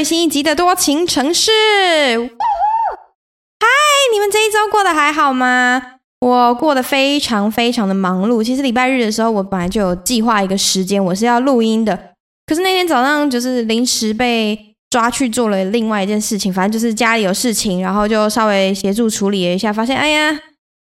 最新一集的多情城市。嗨，你们这一周过得还好吗？我过得非常非常的忙碌。其实礼拜日的时候，我本来就有计划一个时间，我是要录音的。可是那天早上就是临时被抓去做了另外一件事情，反正就是家里有事情，然后就稍微协助处理了一下，发现哎呀，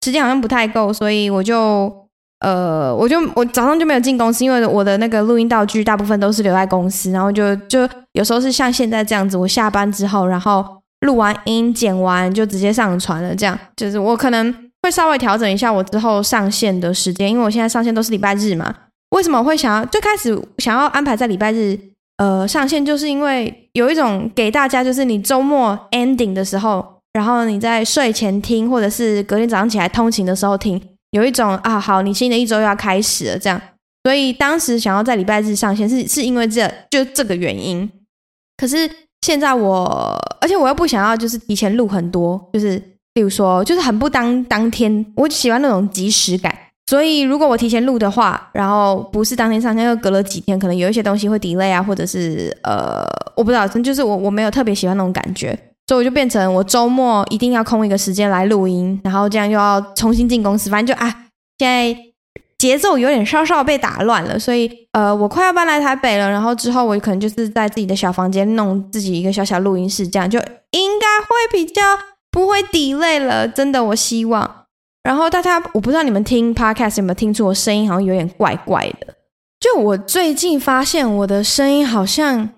时间好像不太够，所以我就。呃，我就我早上就没有进公司，因为我的那个录音道具大部分都是留在公司，然后就就有时候是像现在这样子，我下班之后，然后录完音剪完就直接上传了，这样就是我可能会稍微调整一下我之后上线的时间，因为我现在上线都是礼拜日嘛。为什么我会想要最开始想要安排在礼拜日呃上线，就是因为有一种给大家就是你周末 ending 的时候，然后你在睡前听，或者是隔天早上起来通勤的时候听。有一种啊，好，你新的一周又要开始了，这样，所以当时想要在礼拜日上线，是是因为这就这个原因。可是现在我，而且我又不想要，就是提前录很多，就是例如说，就是很不当当天，我喜欢那种即时感。所以如果我提前录的话，然后不是当天上线，又隔了几天，可能有一些东西会 delay 啊，或者是呃，我不知道，就是我我没有特别喜欢那种感觉。所以我就变成我周末一定要空一个时间来录音，然后这样又要重新进公司，反正就啊，现在节奏有点稍稍被打乱了。所以呃，我快要搬来台北了，然后之后我可能就是在自己的小房间弄自己一个小小录音室，这样就应该会比较不会底累了。真的，我希望。然后大家，我不知道你们听 podcast 有没有听出我声音好像有点怪怪的。就我最近发现我的声音好像。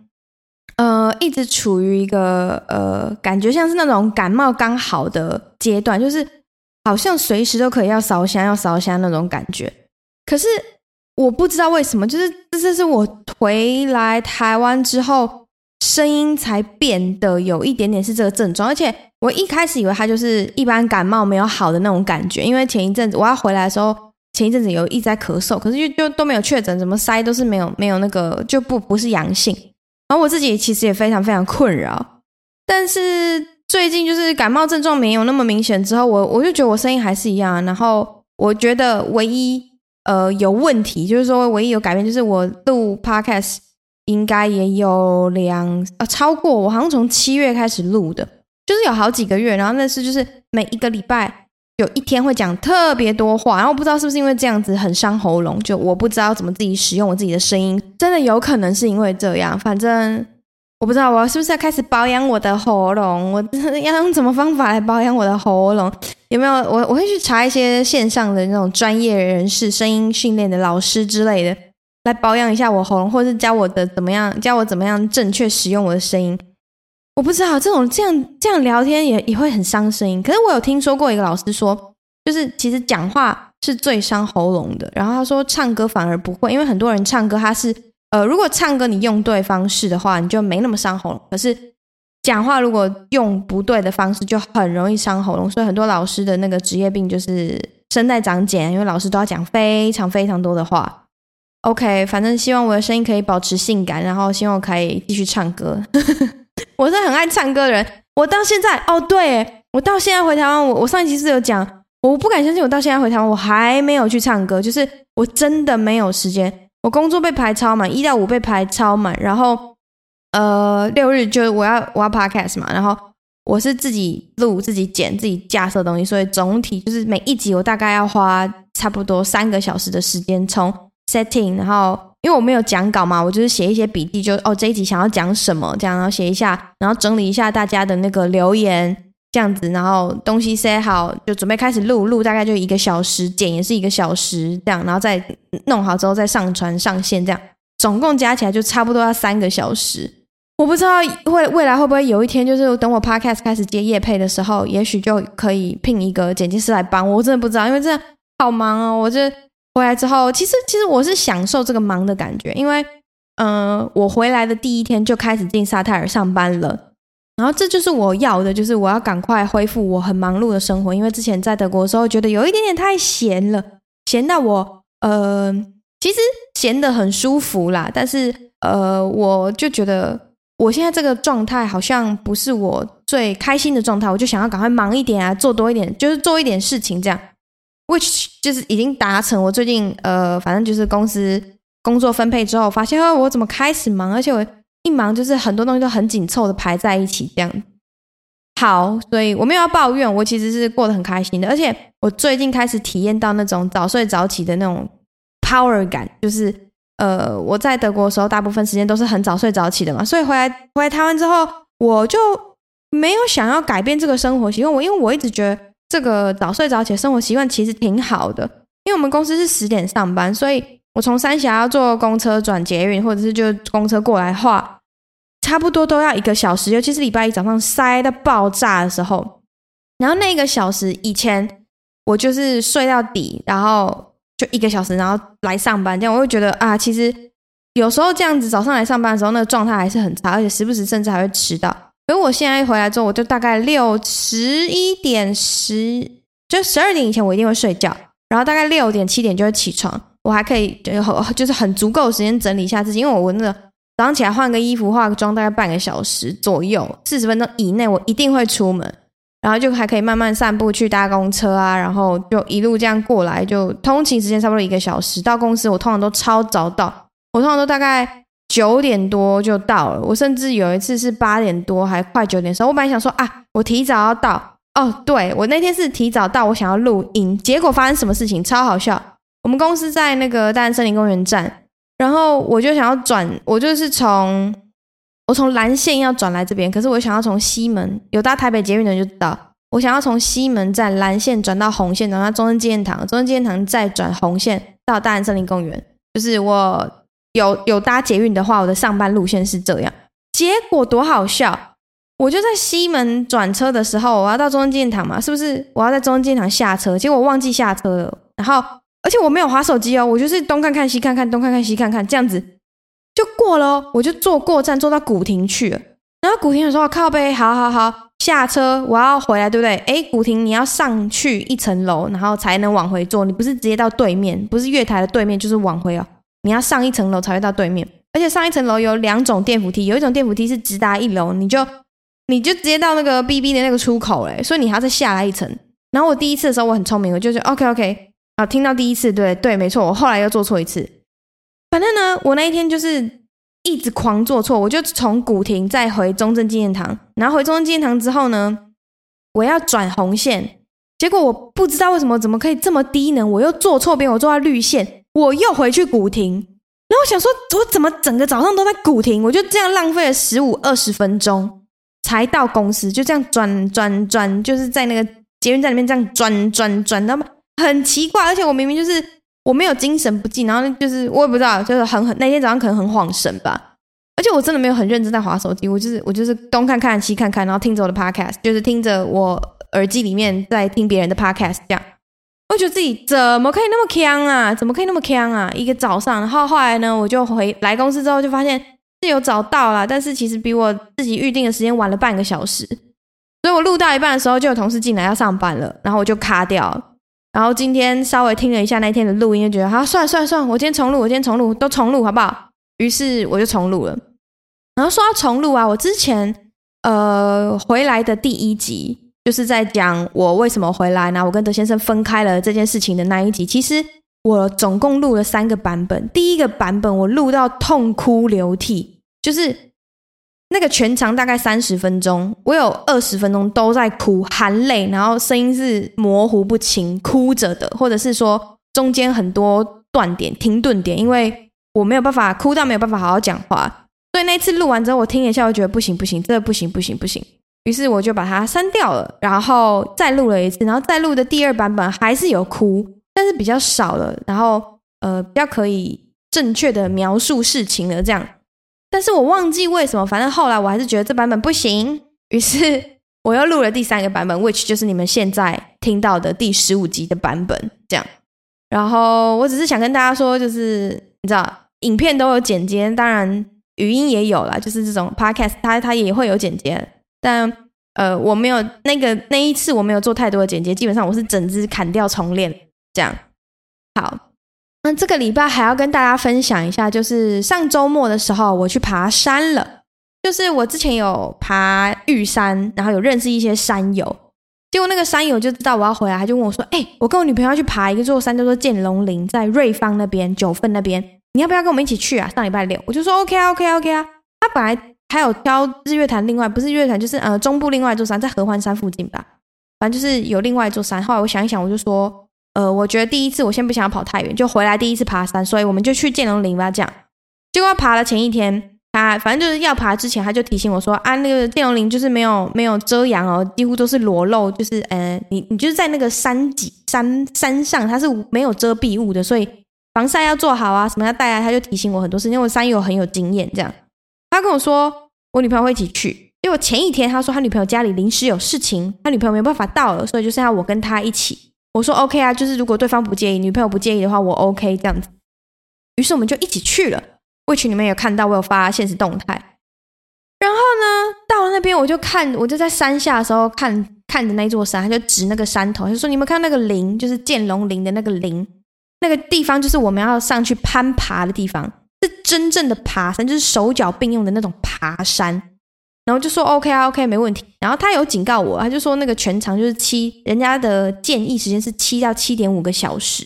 呃，一直处于一个呃，感觉像是那种感冒刚好的阶段，就是好像随时都可以要烧香要烧香那种感觉。可是我不知道为什么，就是这这是我回来台湾之后，声音才变得有一点点是这个症状。而且我一开始以为它就是一般感冒没有好的那种感觉，因为前一阵子我要回来的时候，前一阵子有一直在咳嗽，可是就就都没有确诊，怎么筛都是没有没有那个就不不是阳性。然后我自己其实也非常非常困扰，但是最近就是感冒症状没有那么明显之后，我我就觉得我声音还是一样。然后我觉得唯一呃有问题，就是说唯一有改变，就是我录 podcast 应该也有两呃超过我好像从七月开始录的，就是有好几个月。然后那是就是每一个礼拜。有一天会讲特别多话，然后不知道是不是因为这样子很伤喉咙，就我不知道怎么自己使用我自己的声音，真的有可能是因为这样。反正我不知道我是不是要开始保养我的喉咙，我要用什么方法来保养我的喉咙？有没有？我我会去查一些线上的那种专业人士、声音训练的老师之类的，来保养一下我喉咙，或者是教我的怎么样，教我怎么样正确使用我的声音。我不知道这种这样这样聊天也也会很伤声音。可是我有听说过一个老师说，就是其实讲话是最伤喉咙的。然后他说唱歌反而不会，因为很多人唱歌他是呃，如果唱歌你用对方式的话，你就没那么伤喉咙。可是讲话如果用不对的方式，就很容易伤喉咙。所以很多老师的那个职业病就是声带长茧，因为老师都要讲非常非常多的话。OK，反正希望我的声音可以保持性感，然后希望我可以继续唱歌。我是很爱唱歌的人，我到现在哦，对，我到现在回台湾，我我上一期是有讲，我不敢相信，我到现在回台湾，我还没有去唱歌，就是我真的没有时间，我工作被排超满，一到五被排超满，然后呃六日就我要我要 podcast 嘛，然后我是自己录、自己剪、自己架设东西，所以总体就是每一集我大概要花差不多三个小时的时间，从 setting，然后。因为我没有讲稿嘛，我就是写一些笔记，就哦这一集想要讲什么这样，然后写一下，然后整理一下大家的那个留言这样子，然后东西塞好，就准备开始录，录大概就一个小时，剪也是一个小时这样，然后再弄好之后再上传上线这样，总共加起来就差不多要三个小时。我不知道会未来会不会有一天，就是等我 podcast 开始接业配的时候，也许就可以聘一个剪辑师来帮我，我真的不知道，因为真的好忙哦，我这。回来之后，其实其实我是享受这个忙的感觉，因为，嗯、我回来的第一天就开始进沙泰尔上班了，然后这就是我要的，就是我要赶快恢复我很忙碌的生活，因为之前在德国的时候觉得有一点点太闲了，闲到我，呃，其实闲得很舒服啦，但是，呃，我就觉得我现在这个状态好像不是我最开心的状态，我就想要赶快忙一点啊，做多一点，就是做一点事情这样。Which 就是已经达成，我最近呃，反正就是公司工作分配之后，发现哦，我怎么开始忙，而且我一忙就是很多东西都很紧凑的排在一起这样。好，所以我没有要抱怨，我其实是过得很开心的，而且我最近开始体验到那种早睡早起的那种 power 感，就是呃，我在德国的时候，大部分时间都是很早睡早起的嘛，所以回来回来台湾之后，我就没有想要改变这个生活习惯。我因为我一直觉得这个早睡早起的生活习惯其实挺好的，因为我们公司是十点上班，所以我从三峡要坐公车转捷运，或者是就公车过来话。差不多都要一个小时，尤其是礼拜一早上塞到爆炸的时候，然后那一个小时以前我就是睡到底，然后就一个小时，然后来上班，这样我会觉得啊，其实有时候这样子早上来上班的时候，那个状态还是很差，而且时不时甚至还会迟到。所以我现在回来之后，我就大概六十一点十，就十二点以前我一定会睡觉，然后大概六点七点就会起床，我还可以就是很足够时间整理一下自己，因为我那个。早上起来换个衣服、化个妆，大概半个小时左右，四十分钟以内，我一定会出门，然后就还可以慢慢散步去搭公车啊，然后就一路这样过来，就通勤时间差不多一个小时。到公司我通常都超早到，我通常都大概九点多就到了，我甚至有一次是八点多还快九点的时候，我本来想说啊，我提早要到哦，对，我那天是提早到，我想要录音，结果发生什么事情？超好笑，我们公司在那个大安森林公园站。然后我就想要转，我就是从我从蓝线要转来这边，可是我想要从西门，有搭台北捷运的就到，我想要从西门站蓝线转到红线，然后到中正纪念堂，中正纪念堂再转红线到大安森林公园。就是我有有搭捷运的话，我的上班路线是这样。结果多好笑，我就在西门转车的时候，我要到中正纪念堂嘛，是不是？我要在中正纪念堂下车，结果我忘记下车了，然后。而且我没有滑手机哦，我就是东看看西看看，东看看西看看，这样子就过了。我就坐过站，坐到古亭去了。然后古亭的时候靠背，好好好，下车，我要回来，对不对？哎，古亭你要上去一层楼，然后才能往回坐。你不是直接到对面，不是月台的对面，就是往回哦。你要上一层楼才会到对面。而且上一层楼有两种电扶梯，有一种电扶梯是直达一楼，你就你就直接到那个 BB 的那个出口嘞，所以你还要再下来一层。然后我第一次的时候我很聪明，我就说 OK OK。好，听到第一次，对对，没错，我后来又做错一次。反正呢，我那一天就是一直狂做错，我就从古亭再回中正纪念堂，然后回中正纪念堂之后呢，我要转红线，结果我不知道为什么怎么可以这么低能，我又做错边，我坐在绿线，我又回去古亭，然后我想说，我怎么整个早上都在古亭？我就这样浪费了十五二十分钟才到公司，就这样转转转，就是在那个捷运站里面这样转转转那么。很奇怪，而且我明明就是我没有精神不济，然后就是我也不知道，就是很很那天早上可能很恍神吧，而且我真的没有很认真在划手机，我就是我就是东看看西看看，然后听着我的 podcast，就是听着我耳机里面在听别人的 podcast，这样，我觉得自己怎么可以那么锵啊？怎么可以那么锵啊？一个早上，然后后来呢，我就回来公司之后就发现是有早到了，但是其实比我自己预定的时间晚了半个小时，所以我录到一半的时候就有同事进来要上班了，然后我就卡掉。然后今天稍微听了一下那天的录音，就觉得好，算了算了算了，我今天重录，我今天重录，都重录好不好？于是我就重录了。然后说到重录啊，我之前呃回来的第一集，就是在讲我为什么回来，然后我跟德先生分开了这件事情的那一集。其实我总共录了三个版本，第一个版本我录到痛哭流涕，就是。那个全长大概三十分钟，我有二十分钟都在哭，含泪，然后声音是模糊不清，哭着的，或者是说中间很多断点、停顿点，因为我没有办法哭到没有办法好好讲话，所以那次录完之后，我听一下，我觉得不行不行，这个不行不行不行，于是我就把它删掉了，然后再录了一次，然后再录的第二版本还是有哭，但是比较少了，然后呃比较可以正确的描述事情了，这样。但是我忘记为什么，反正后来我还是觉得这版本不行，于是我又录了第三个版本，which 就是你们现在听到的第十五集的版本，这样。然后我只是想跟大家说，就是你知道，影片都有剪接，当然语音也有啦，就是这种 podcast 它它也会有剪接，但呃我没有那个那一次我没有做太多的剪接，基本上我是整只砍掉重练这样。好。那这个礼拜还要跟大家分享一下，就是上周末的时候我去爬山了。就是我之前有爬玉山，然后有认识一些山友，结果那个山友就知道我要回来，他就问我说：“哎，我跟我女朋友要去爬一座山，叫做剑龙林，在瑞芳那边九份那边，你要不要跟我们一起去啊？”上礼拜六，我就说：“OK 啊，OK，OK 啊。”他本来还有挑日月潭另外不是日月潭，就是呃中部另外一座山，在合欢山附近吧，反正就是有另外一座山。后来我想一想，我就说，呃，我觉得第一次我先不想要跑太远，就回来第一次爬山，所以我们就去剑龙林吧。这样，结果爬了前一天。他反正就是要爬之前，他就提醒我说：“啊，那个剑龙林就是没有没有遮阳哦，几乎都是裸露，就是呃，你你就是在那个山脊山山上，它是没有遮蔽物的，所以防晒要做好啊，什么要带啊。”他就提醒我很多事，因为我山友很有经验，这样。他跟我说，我女朋友会一起去，因为我前一天他说他女朋友家里临时有事情，他女朋友没办法到了，所以就剩下我跟他一起。我说 OK 啊，就是如果对方不介意，女朋友不介意的话，我 OK 这样子。于是我们就一起去了。过去你们有看到我有发现实动态，然后呢，到了那边我就看，我就在山下的时候看看着那座山，他就指那个山头，就说：“你们看那个林，就是剑龙林的那个林，那个地方就是我们要上去攀爬的地方，是真正的爬山，就是手脚并用的那种爬山。”然后就说：“OK 啊，OK，没问题。”然后他有警告我，他就说那个全长就是七，人家的建议时间是七到七点五个小时。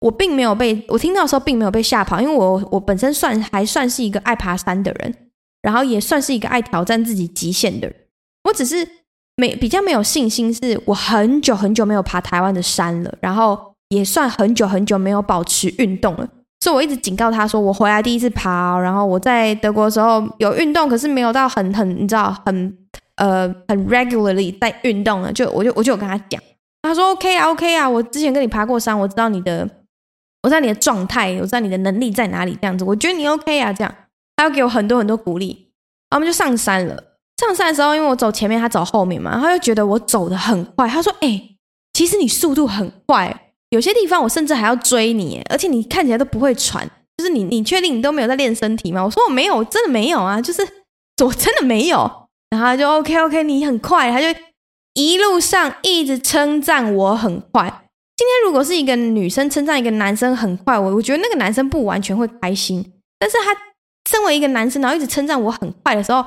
我并没有被我听到的时候，并没有被吓跑，因为我我本身算还算是一个爱爬山的人，然后也算是一个爱挑战自己极限的人。我只是没比较没有信心，是我很久很久没有爬台湾的山了，然后也算很久很久没有保持运动了。所以我一直警告他说，我回来第一次爬，然后我在德国的时候有运动，可是没有到很很你知道很呃很 regularly 在运动了。就我就我就有跟他讲，他说 OK 啊 OK 啊，我之前跟你爬过山，我知道你的。我知道你的状态，我知道你的能力在哪里，这样子，我觉得你 OK 啊，这样，他要给我很多很多鼓励，然后我们就上山了。上山的时候，因为我走前面，他走后面嘛，他就觉得我走得很快。他说：“哎、其实你速度很快，有些地方我甚至还要追你，而且你看起来都不会喘，就是你，你确定你都没有在练身体吗？”我说：“我没有，真的没有啊，就是我真的没有。”然后他就 OK OK，你很快，他就一路上一直称赞我很快。今天如果是一个女生称赞一个男生很快，我我觉得那个男生不完全会开心。但是他身为一个男生，然后一直称赞我很快的时候，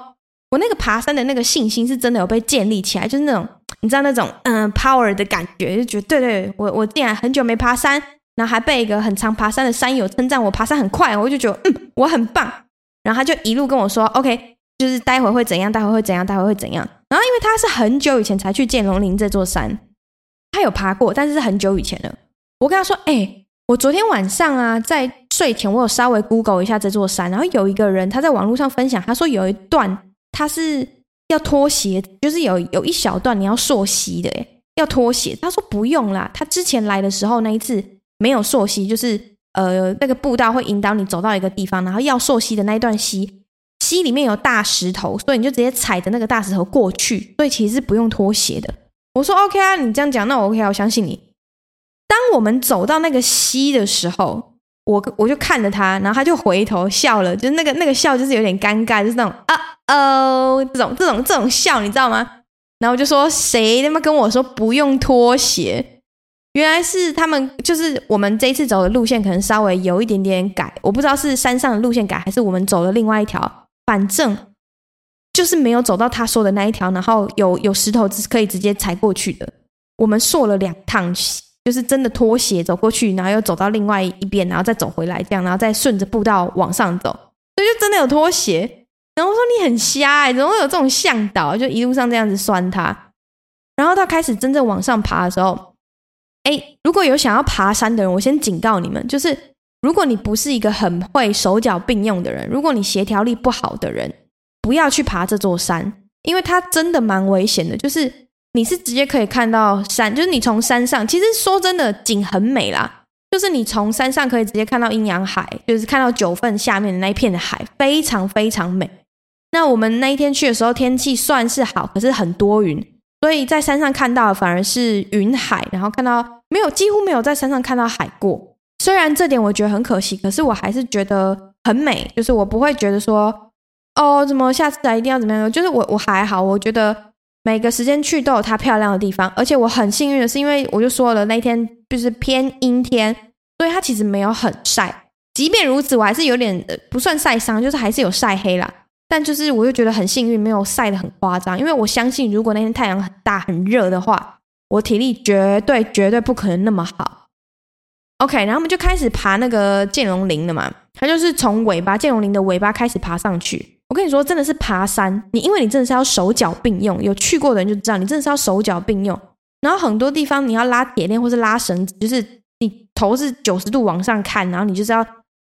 我那个爬山的那个信心是真的有被建立起来，就是那种你知道那种嗯、power 的感觉，就觉得对对，我我竟然很久没爬山，然后还被一个很常爬山的山友称赞我爬山很快，我就觉得嗯我很棒。然后他就一路跟我说 OK，就是待会会怎样，待会会怎样，待会会怎样。然后因为他是很久以前才去剑龙林这座山。他有爬过，但是很久以前了。我跟他说：“哎、我昨天晚上啊，在睡前我有稍微 Google 一下这座山，然后有一个人他在网络上分享，他说有一段他是要脱鞋，就是有有一小段你要溯溪的，哎，要脱鞋。他说不用啦，他之前来的时候那一次没有溯溪，就是呃那个步道会引导你走到一个地方，然后要溯溪的那一段溪，溪里面有大石头，所以你就直接踩着那个大石头过去，所以其实是不用脱鞋的。”我说 OK 啊，你这样讲，那我 OK，我相信你。当我们走到那个溪的时候，我我就看着他，然后他就回头笑了，就是那个那个笑，就是有点尴尬，就是那种啊哦这种这种这种笑，你知道吗？然后我就说，谁他妈跟我说不用脱鞋？原来是他们，就是我们这一次走的路线可能稍微有一点点改，我不知道是山上的路线改，还是我们走了另外一条，反正。就是没有走到他说的那一条，然后有有石头是可以直接踩过去的。我们溯了两趟，就是真的脱鞋走过去，然后又走到另外一边，然后再走回来，这样，然后再顺着步道往上走，所以就真的有拖鞋。然后我说你很瞎哎、怎么会有这种向导？就一路上这样子酸他。然后他开始真正往上爬的时候，哎，如果有想要爬山的人，我先警告你们，就是如果你不是一个很会手脚并用的人，如果你协调力不好的人。不要去爬这座山，因为它真的蛮危险的。就是你是直接可以看到山，就是你从山上，其实说真的景很美啦。就是你从山上可以直接看到阴阳海，就是看到九份下面那一片的海，非常非常美。那我们那一天去的时候，天气算是好，可是很多云，所以在山上看到的反而是云海，然后看到没有，几乎没有在山上看到海过。虽然这点我觉得很可惜，可是我还是觉得很美，就是我不会觉得说。哦，怎么下次来一定要怎么样？就是我我还好，我觉得每个时间去都有它漂亮的地方，而且我很幸运的是，因为我就说了那天就是偏阴天，所以它其实没有很晒。即便如此，我还是有点不算晒伤，就是还是有晒黑啦。但就是我又觉得很幸运，没有晒得很夸张，因为我相信如果那天太阳很大很热的话，我体力绝对绝对不可能那么好。OK，然后我们就开始爬那个剑龙林了嘛，它就是从尾巴剑龙林的尾巴开始爬上去。我跟你说，真的是爬山，你因为你真的是要手脚并用，有去过的人就知道，你真的是要手脚并用。然后很多地方你要拉铁链或是拉绳子，就是你头是九十度往上看，然后你就是要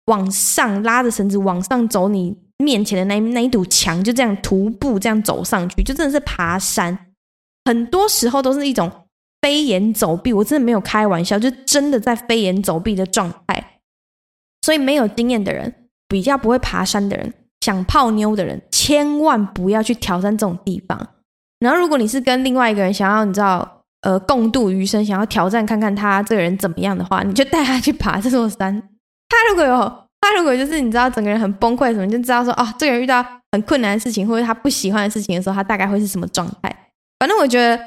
往上拉着绳子往上走，你面前的那那一堵墙就这样徒步这样走上去，就真的是爬山。很多时候都是一种飞檐走壁，我真的没有开玩笑，就真的在飞檐走壁的状态。所以没有经验的人，比较不会爬山的人。想泡妞的人，千万不要去挑战这种地方。然后，如果你是跟另外一个人想要，你知道，呃，共度余生，想要挑战看看他这个人怎么样的话，你就带他去爬这座山。他如果有，他如果就是你知道整个人很崩溃什么，就知道说，哦，这个人遇到很困难的事情，或者他不喜欢的事情的时候，他大概会是什么状态。反正我觉得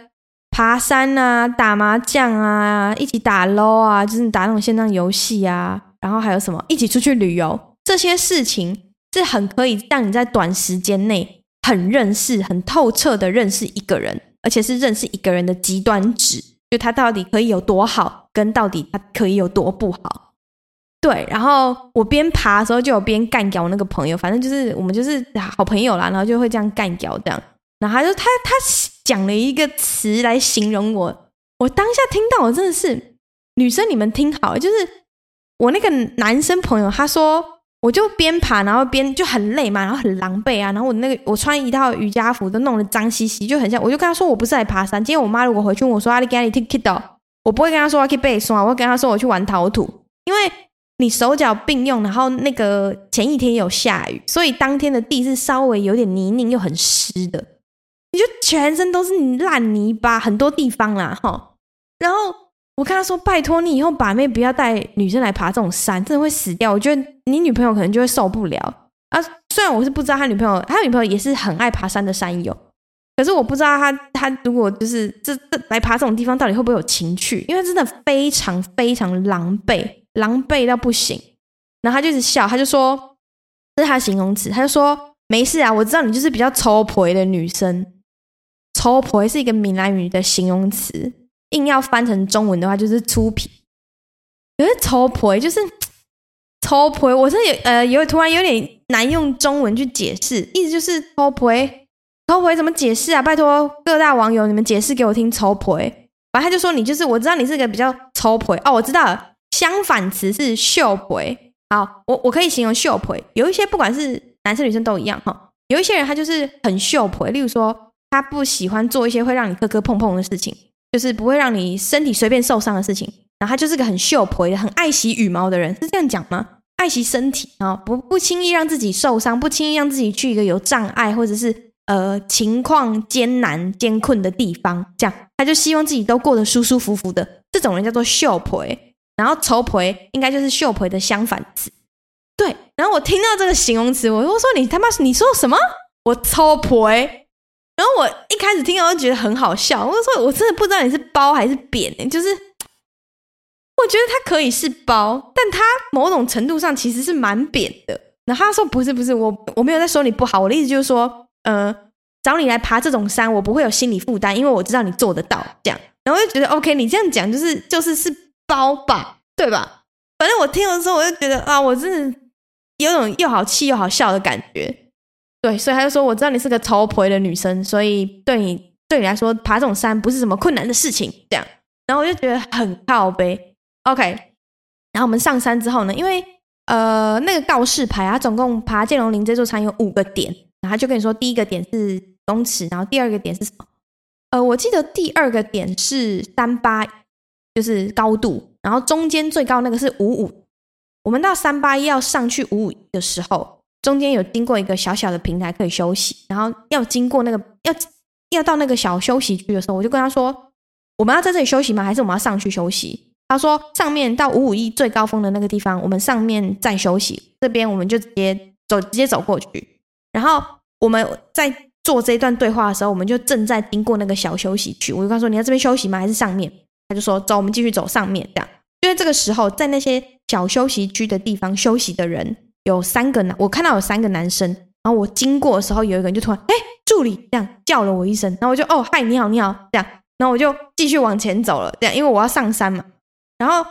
爬山啊、打麻将啊、一起打 LO 啊，就是打那种线上游戏啊，然后还有什么，一起出去旅游这些事情。是很可以让你在短时间内很认识、很透彻的认识一个人，而且是认识一个人的极端值，就他到底可以有多好，跟到底他可以有多不好。对，然后我边爬的时候就有边干掉我那个朋友，反正就是我们就是好朋友啦，然后就会这样干掉这样。然后他就他他讲了一个词来形容我，我当下听到我真的是女生，你们听好，就是我那个男生朋友他说。我就边爬，然后边就很累嘛，然后很狼狈啊，然后我那个我穿一套瑜伽服都弄得脏兮兮，就很像。我就跟他说，我不是来爬山。今天我妈如果回去问我说阿里给你 take it，我不会跟他说我要去背霜，我会跟他说我去玩陶土。因为你手脚并用，然后那个前一天有下雨，所以当天的地是稍微有点泥泞又很湿的，你就全身都是烂泥巴，很多地方啦齁，然后。我跟他说：“拜托你以后把妹不要带女生来爬这种山，真的会死掉。我觉得你女朋友可能就会受不了啊。虽然我是不知道他女朋友，他女朋友也是很爱爬山的山友，可是我不知道他他如果就是这这来爬这种地方，到底会不会有情趣？因为真的非常非常狼狈，狼狈到不行。然后他就一直笑，他就说这是他形容词，他就说没事啊，我知道你就是比较粗皮的女生，粗皮是一个闽南语的形容词。”硬要翻成中文的话，就是粗皮。可是粗皮就是粗皮，我是有呃有突然有点难用中文去解释，意思就是粗皮。粗皮怎么解释啊？拜托各大网友，你们解释给我听。粗皮，反正他就说你就是，我知道你是个比较粗皮哦，我知道了，相反词是秀皮。好，我我可以形容秀皮，有一些不管是男生女生都一样哈，有一些人他就是很秀皮，例如说他不喜欢做一些会让你磕磕碰碰的事情。就是不会让你身体随便受伤的事情，然后他就是个很秀皮的、很爱惜羽毛的人，是这样讲吗？爱惜身体啊，不不轻易让自己受伤，不轻易让自己去一个有障碍或者是呃情况艰难艰困的地方，这样他就希望自己都过得舒舒服服的。这种人叫做秀婆，然后粗皮应该就是秀婆的相反词。对，然后我听到这个形容词，我就说你他妈你说什么？我粗皮。然后我一开始听到就觉得很好笑，我说我真的不知道你是褒还是贬？就是我觉得他可以是褒，但他某种程度上其实是蛮贬的。然后他说不是不是，我我没有在说你不好，我的意思就是说，呃，找你来爬这种山，我不会有心理负担，因为我知道你做得到这样。然后我就觉得 OK，你这样讲就是就是是包吧，对吧？反正我听了之后，我就觉得啊，我真的有种又好气又好笑的感觉。对，所以他就说：“我知道你是个超婆的女生，所以对你对你来说爬这种山不是什么困难的事情。”这样，然后我就觉得很靠北。OK，然后我们上山之后呢，因为呃那个告示牌啊，总共爬剑龙林这座山有五个点，然后他就跟你说第一个点是公尺，然后第二个点是什么？呃，我记得第二个点是三八，就是高度，然后中间最高那个是五五。我们到三八一要上去五五的时候。中间有经过一个小小的平台可以休息，然后要经过那个要要到那个小休息区的时候，我就跟他说：“我们要在这里休息吗？还是我们要上去休息？”他说：“上面到五五一最高峰的那个地方，我们上面再休息，这边我们就直接走，直接走过去。然后我们在做这一段对话的时候，我们就正在经过那个小休息区，我就跟他说：‘你在这边休息吗？还是上面？’他就说：‘走，我们继续走上面。’这样，因为这个时候在那些小休息区的地方休息的人。”有三个男，我看到有三个男生，然后我经过的时候，有一个人就突然，哎，助理这样叫了我一声，然后我就，哦，嗨，你好，你好，这样，然后我就继续往前走了，这样，因为我要上山嘛。然后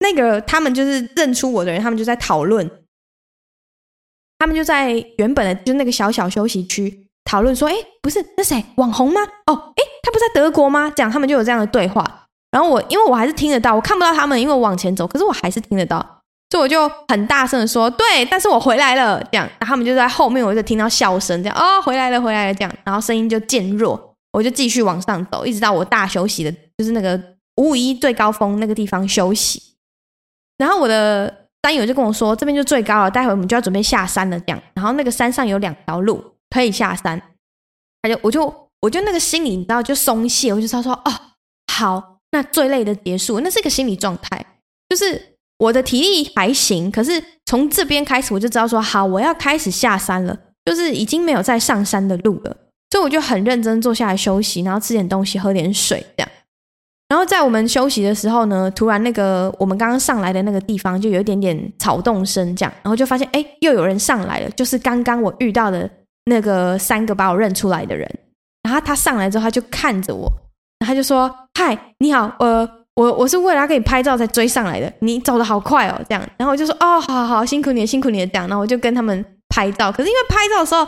那个他们就是认出我的人，他们就在讨论，他们就在原本的就那个小小休息区讨论说：“哎，不是那谁网红吗？哦，哎，他不在德国吗？”这样他们就有这样的对话。然后我因为我还是听得到，我看不到他们，因为我往前走，可是我还是听得到，所以我就很大声的说：“对，但是我回来了。”这样，然后他们就在后面，我就听到笑声，这样哦，回来了，回来了，这样，然后声音就渐弱，我就继续往上走，一直到我大休息的，就是那个五五一最高峰那个地方休息。然后我的。山友就跟我说：“这边就最高了，待会我们就要准备下山了。”这样，然后那个山上有两条路可以下山，他就我就我就那个心里你知道就松懈，我就知道说：“哦，好，那最累的结束，那是一个心理状态，就是我的体力还行，可是从这边开始我就知道说，好，我要开始下山了，就是已经没有再上山的路了，所以我就很认真坐下来休息，然后吃点东西，喝点水，这样。”然后在我们休息的时候呢，突然那个我们刚刚上来的那个地方就有一点点草动声，这样，然后就发现哎，又有人上来了，就是刚刚我遇到的那个三个把我认出来的人。然后他上来之后，他就看着我，他就说：“嗨，你好，呃，我我是为了要给你拍照才追上来的，你走得好快哦，这样。”然后我就说：“哦，好好好，辛苦你，辛苦你了。”这样，然后我就跟他们拍照。可是因为拍照的时候，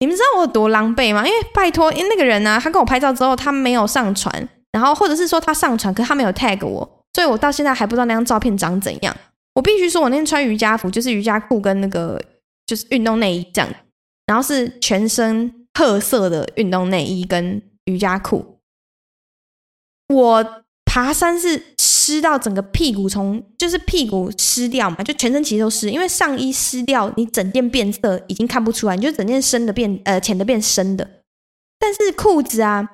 你们知道我有多狼狈吗？因为拜托，因为那个人呢、啊，他跟我拍照之后，他没有上传。然后，或者是说他上传，可是他没有 tag 我，所以我到现在还不知道那张照片长怎样。我必须说，我那天穿瑜伽服，就是瑜伽裤跟那个就是运动内衣这样，然后是全身褐色的运动内衣跟瑜伽裤。我爬山是湿到整个屁股从，就是屁股湿掉嘛，就全身其实都湿，因为上衣湿掉，你整件变色已经看不出来，你就整件深的变呃浅的变深的，但是裤子啊。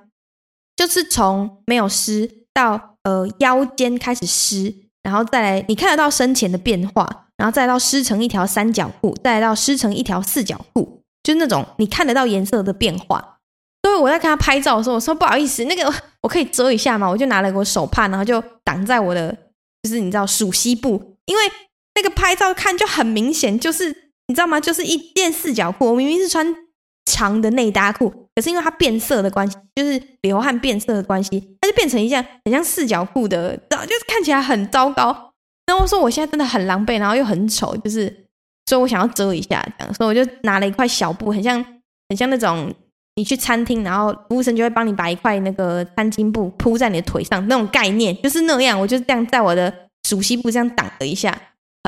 就是从没有湿到呃腰间开始湿，然后再来你看得到深浅的变化，然后再到湿成一条三角裤，再到湿成一条四角裤，就是那种你看得到颜色的变化。所以我在看他拍照的时候，我说不好意思，那个我可以遮一下吗？我就拿了个手帕，然后就挡在我的就是你知道鼠蹊部，因为那个拍照看就很明显，就是你知道吗？就是一件四角裤，我明明是穿长的内搭裤。可是因为它变色的关系，就是流汗变色的关系，它就变成一件很像四角裤的，就是看起来很糟糕。然后我说我现在真的很狼狈，然后又很丑，就是所以我想要遮一下这样，所以我就拿了一块小布，很像很像那种你去餐厅，然后服务生就会帮你把一块那个餐巾布铺在你的腿上那种概念，就是那样。我就这样在我的鼠蹊部这样挡了一下，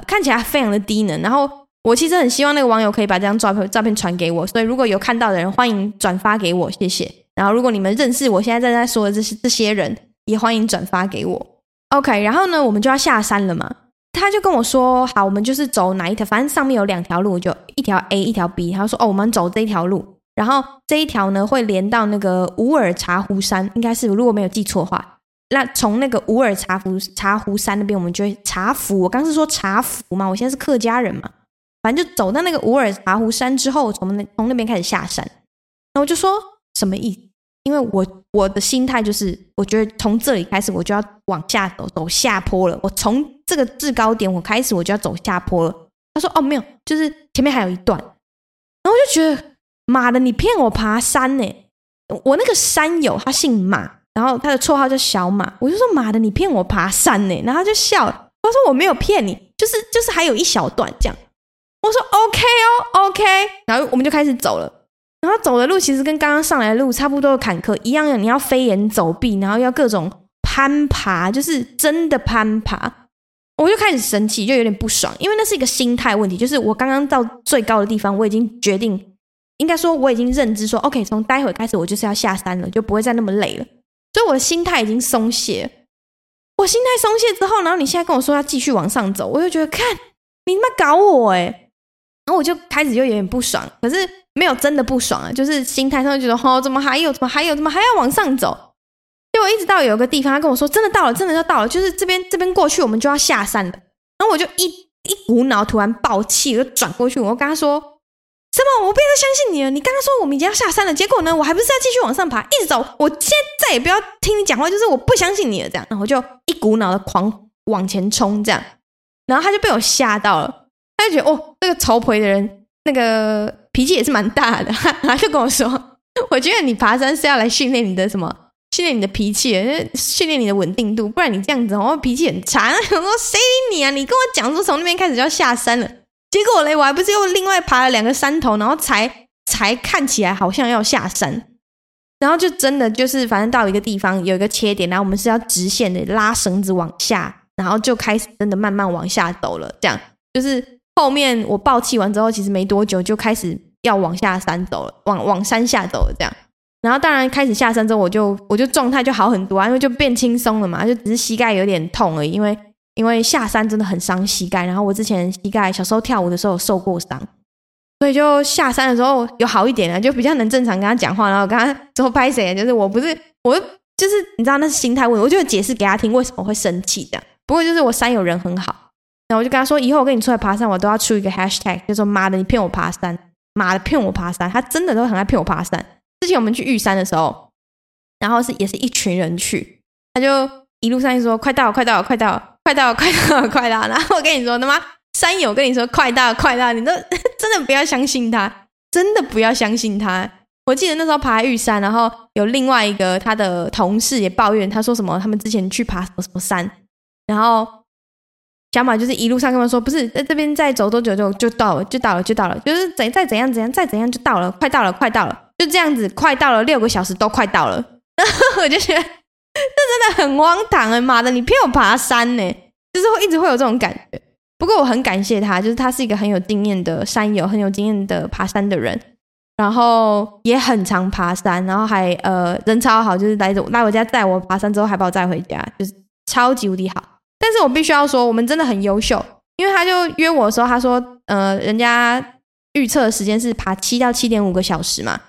看起来非常的低能，然后。我其实很希望那个网友可以把这张照片照片传给我，所以如果有看到的人，欢迎转发给我，谢谢。然后如果你们认识我现在正在说的这些这些人，也欢迎转发给我。OK，然后呢，我们就要下山了嘛。他就跟我说，好，我们就是走哪一条，反正上面有两条路，就一条 A，一条 B。他说，哦，我们走这一条路，然后这一条呢会连到那个乌尔茶壶山，应该是如果没有记错的话。那从那个乌尔茶壶茶壶山那边，我们就会茶壶。我刚是说茶壶嘛，我现在是客家人嘛。反正就走到那个五尔茶壶山之后，从那从那边开始下山，然后我就说什么意思？因为我我的心态就是，我觉得从这里开始我就要往下走，走下坡了。我从这个制高点我开始我就要走下坡了。他说：“哦，没有，就是前面还有一段。”然后我就觉得妈的，你骗我爬山呢？我那个山友他姓马，然后他的绰号叫小马。我就说妈的，你骗我爬山呢？然后他就笑，他说：“我没有骗你，就是就是还有一小段这样。”我说 OK 哦，OK，然后我们就开始走了。然后走的路其实跟刚刚上来的路差不多的坎坷一样，你要飞檐走壁，然后要各种攀爬，就是真的攀爬。我就开始生气，就有点不爽，因为那是一个心态问题。就是我刚刚到最高的地方，我已经决定，应该说我已经认知说，OK，从待会开始我就是要下山了，就不会再那么累了。所以我的心态已经松懈。我心态松懈之后，然后你现在跟我说要继续往上走，我就觉得看你他妈搞我诶。然后我就开始就有点不爽，可是没有真的不爽啊，就是心态上就觉得哦，怎么还有，怎么还有，怎么还要往上走？结果一直到有个地方，他跟我说真的到了，真的要到了，就是这边这边过去，我们就要下山了。然后我就一一股脑突然爆气，我就转过去，我跟他说：“什么？我不要再相信你了！你刚刚说我们已经要下山了，结果呢，我还不是要继续往上爬，一直走。我现在再也不要听你讲话，就是我不相信你了。”这样，然后我就一股脑的狂往前冲，这样，然后他就被我吓到了。他就觉得哦，这个潮婆的人，那个脾气也是蛮大的。他就跟我说：“ 我觉得你爬山是要来训练你的什么？训练你的脾气，训练你的稳定度。不然你这样子，我脾气很差。”我说：“谁理你啊？你跟我讲说从那边开始就要下山了，结果嘞，我还不是又另外爬了两个山头，然后才才看起来好像要下山，然后就真的就是反正到一个地方有一个切点，然后我们是要直线的拉绳子往下，然后就开始真的慢慢往下走了。这样就是后面我爆气完之后，其实没多久就开始要往下山走了，往往山下走了这样。然后当然开始下山之后，我就我就状态就好很多啊，因为就变轻松了嘛，就只是膝盖有点痛而已，因为因为下山真的很伤膝盖。然后我之前膝盖小时候跳舞的时候受过伤，所以就下山的时候有好一点了，就比较能正常跟他讲话。然后跟他之后拍谁，就是我不是我就是你知道那是心态问题，我就解释给他听为什么会生气这样。不过就是我山友人很好，然后我就跟他说，以后我跟你出来爬山，我都要出一个 hashtag，就说妈的你骗我爬山，妈的骗我爬山，他真的都很爱骗我爬山。之前我们去玉山的时候，然后是也是一群人去，他就一路上就说快到，快到，快到，快到，快到，快到。然后我跟你说，他妈山友跟你说快到，快到，你都 真的不要相信他，真的不要相信他。我记得那时候爬玉山，然后有另外一个他的同事也抱怨，他说什么他们之前去爬什么什么山，然后小马就是一路上跟我说，不是在这边再走多久就就到了，就到了，就到了，就是怎再怎样怎样再怎样就到了，快到了，快到了。就这样子，快到了六个小时都快到了，然 后我就觉得这真的很荒唐啊！妈的，你骗我爬山呢？就是会一直会有这种感觉。不过我很感谢他，就是他是一个很有经验的山友，很有经验的爬山的人，然后也很常爬山，然后还呃人超好，就是来来我家载我爬山之后还把我载回家，就是超级无敌好。但是我必须要说，我们真的很优秀，因为他就约我的时候，他说呃人家预测的时间是爬七到七点五个小时嘛。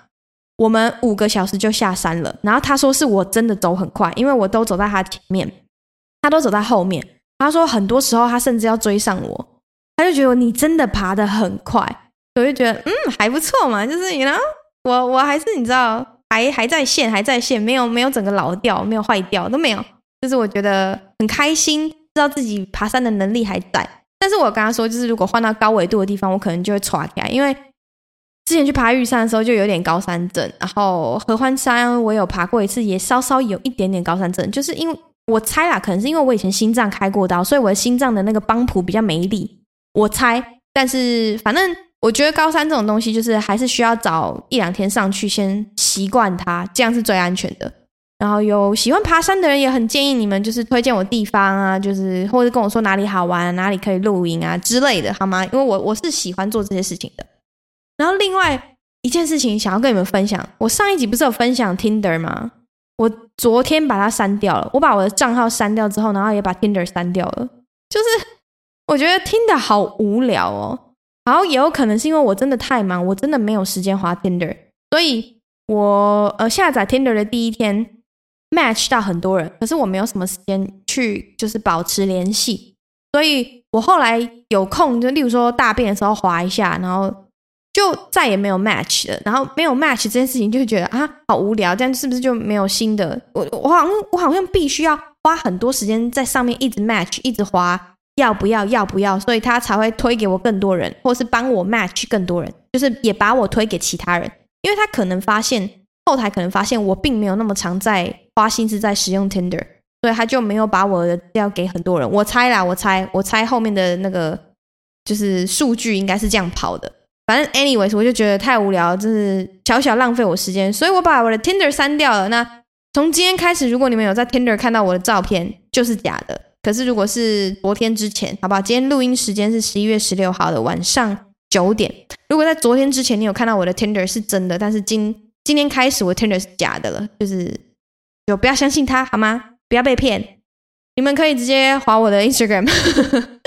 我们五个小时就下山了，然后他说是我真的走很快，因为我都走在他前面，他都走在后面。他说很多时候他甚至要追上我，他就觉得你真的爬得很快，我就觉得嗯还不错嘛，就是你呢，我我还是你知道还还在线还在线，没有没有整个老掉，没有坏掉都没有，就是我觉得很开心，知道自己爬山的能力还在。但是我跟他说，就是如果换到高纬度的地方，我可能就会喘起来，因为。之前去爬玉山的时候就有点高山症，然后合欢山我有爬过一次，也稍稍有一点点高山症，就是因为我猜啦，可能是因为我以前心脏开过刀，所以我的心脏的那个帮浦比较没力，我猜。但是反正我觉得高山这种东西，就是还是需要早一两天上去先习惯它，这样是最安全的。然后有喜欢爬山的人也很建议你们就是推荐我地方啊，就是或者跟我说哪里好玩，哪里可以露营啊之类的，好吗？因为我我是喜欢做这些事情的。然后另外一件事情想要跟你们分享，我上一集不是有分享 Tinder 吗？我昨天把它删掉了。我把我的账号删掉之后，然后也把 Tinder 删掉了。就是我觉得 Tinder 好无聊哦。然后也有可能是因为我真的太忙，我真的没有时间滑 Tinder，所以我呃下载 Tinder 的第一天 match 到很多人，可是我没有什么时间去就是保持联系，所以我后来有空就例如说大便的时候滑一下，然后。就再也没有 match 了，然后没有 match 这件事情，就会觉得啊，好无聊，这样是不是就没有新的？我我好像我好像必须要花很多时间在上面一直 match，一直滑，要不要要不要，所以他才会推给我更多人，或是帮我 match 更多人，就是也把我推给其他人，因为他可能发现后台可能发现我并没有那么常在花心思在使用 Tinder，所以他就没有把我的资料给很多人。我猜啦，我猜我猜后面的那个就是数据应该是这样跑的。反正，anyways，我就觉得太无聊，就是小小浪费我时间，所以我把我的 Tinder 删掉了。那从今天开始，如果你们有在 Tinder 看到我的照片，就是假的。可是如果是昨天之前，好不好？今天录音时间是十一月十六号的晚上九点。如果在昨天之前你有看到我的 Tinder 是真的，但是今今天开始我 Tinder 是假的了，就是就不要相信他，好吗？不要被骗。你们可以直接划我的 Instagram。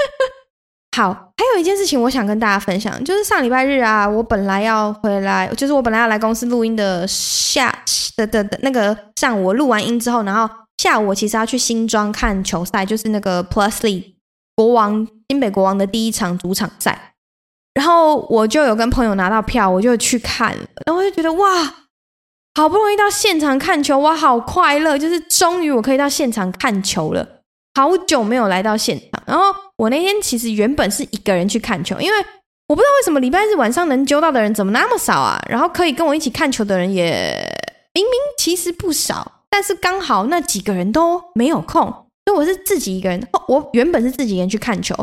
好，还有一件事情我想跟大家分享，就是上礼拜日啊，我本来要回来，就是我本来要来公司录音的下的的的那个上午，我录完音之后，然后下午我其实要去新庄看球赛，就是那个 Plusly 国王新北国王的第一场主场赛，然后我就有跟朋友拿到票，我就去看了，然后我就觉得哇，好不容易到现场看球，我好快乐，就是终于我可以到现场看球了。好久没有来到现场，然后我那天其实原本是一个人去看球，因为我不知道为什么礼拜日晚上能揪到的人怎么那么少啊，然后可以跟我一起看球的人也明明其实不少，但是刚好那几个人都没有空，所以我是自己一个人。我原本是自己一个人去看球，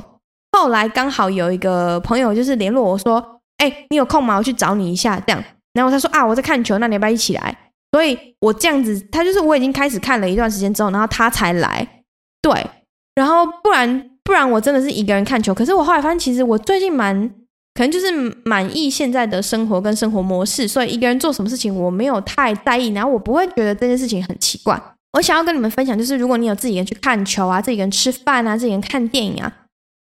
后后来刚好有一个朋友就是联络我说：“哎，你有空吗？我去找你一下。”这样，然后他说：“啊，我在看球，那你要不要一起来？”所以，我这样子，他就是我已经开始看了一段时间之后，然后他才来。对，然后不然不然我真的是一个人看球。可是我后来发现，其实我最近蛮可能就是满意现在的生活跟生活模式，所以一个人做什么事情我没有太在意，然后我不会觉得这件事情很奇怪。我想要跟你们分享，就是如果你有自己人去看球啊，自己人吃饭啊，自己人看电影啊，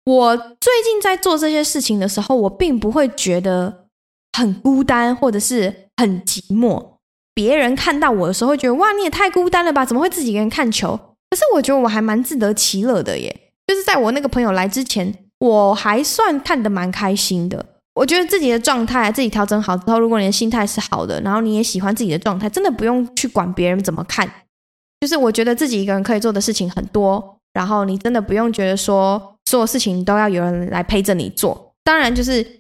我最近在做这些事情的时候，我并不会觉得很孤单或者是很寂寞。别人看到我的时候会觉得哇，你也太孤单了吧？怎么会自己一个人看球？可是我觉得我还蛮自得其乐的耶。就是在我那个朋友来之前，我还算看得蛮开心的。我觉得自己的状态自己调整好之后，如果你的心态是好的，然后你也喜欢自己的状态，真的不用去管别人怎么看。就是我觉得自己一个人可以做的事情很多，然后你真的不用觉得说所有事情都要有人来陪着你做。当然，就是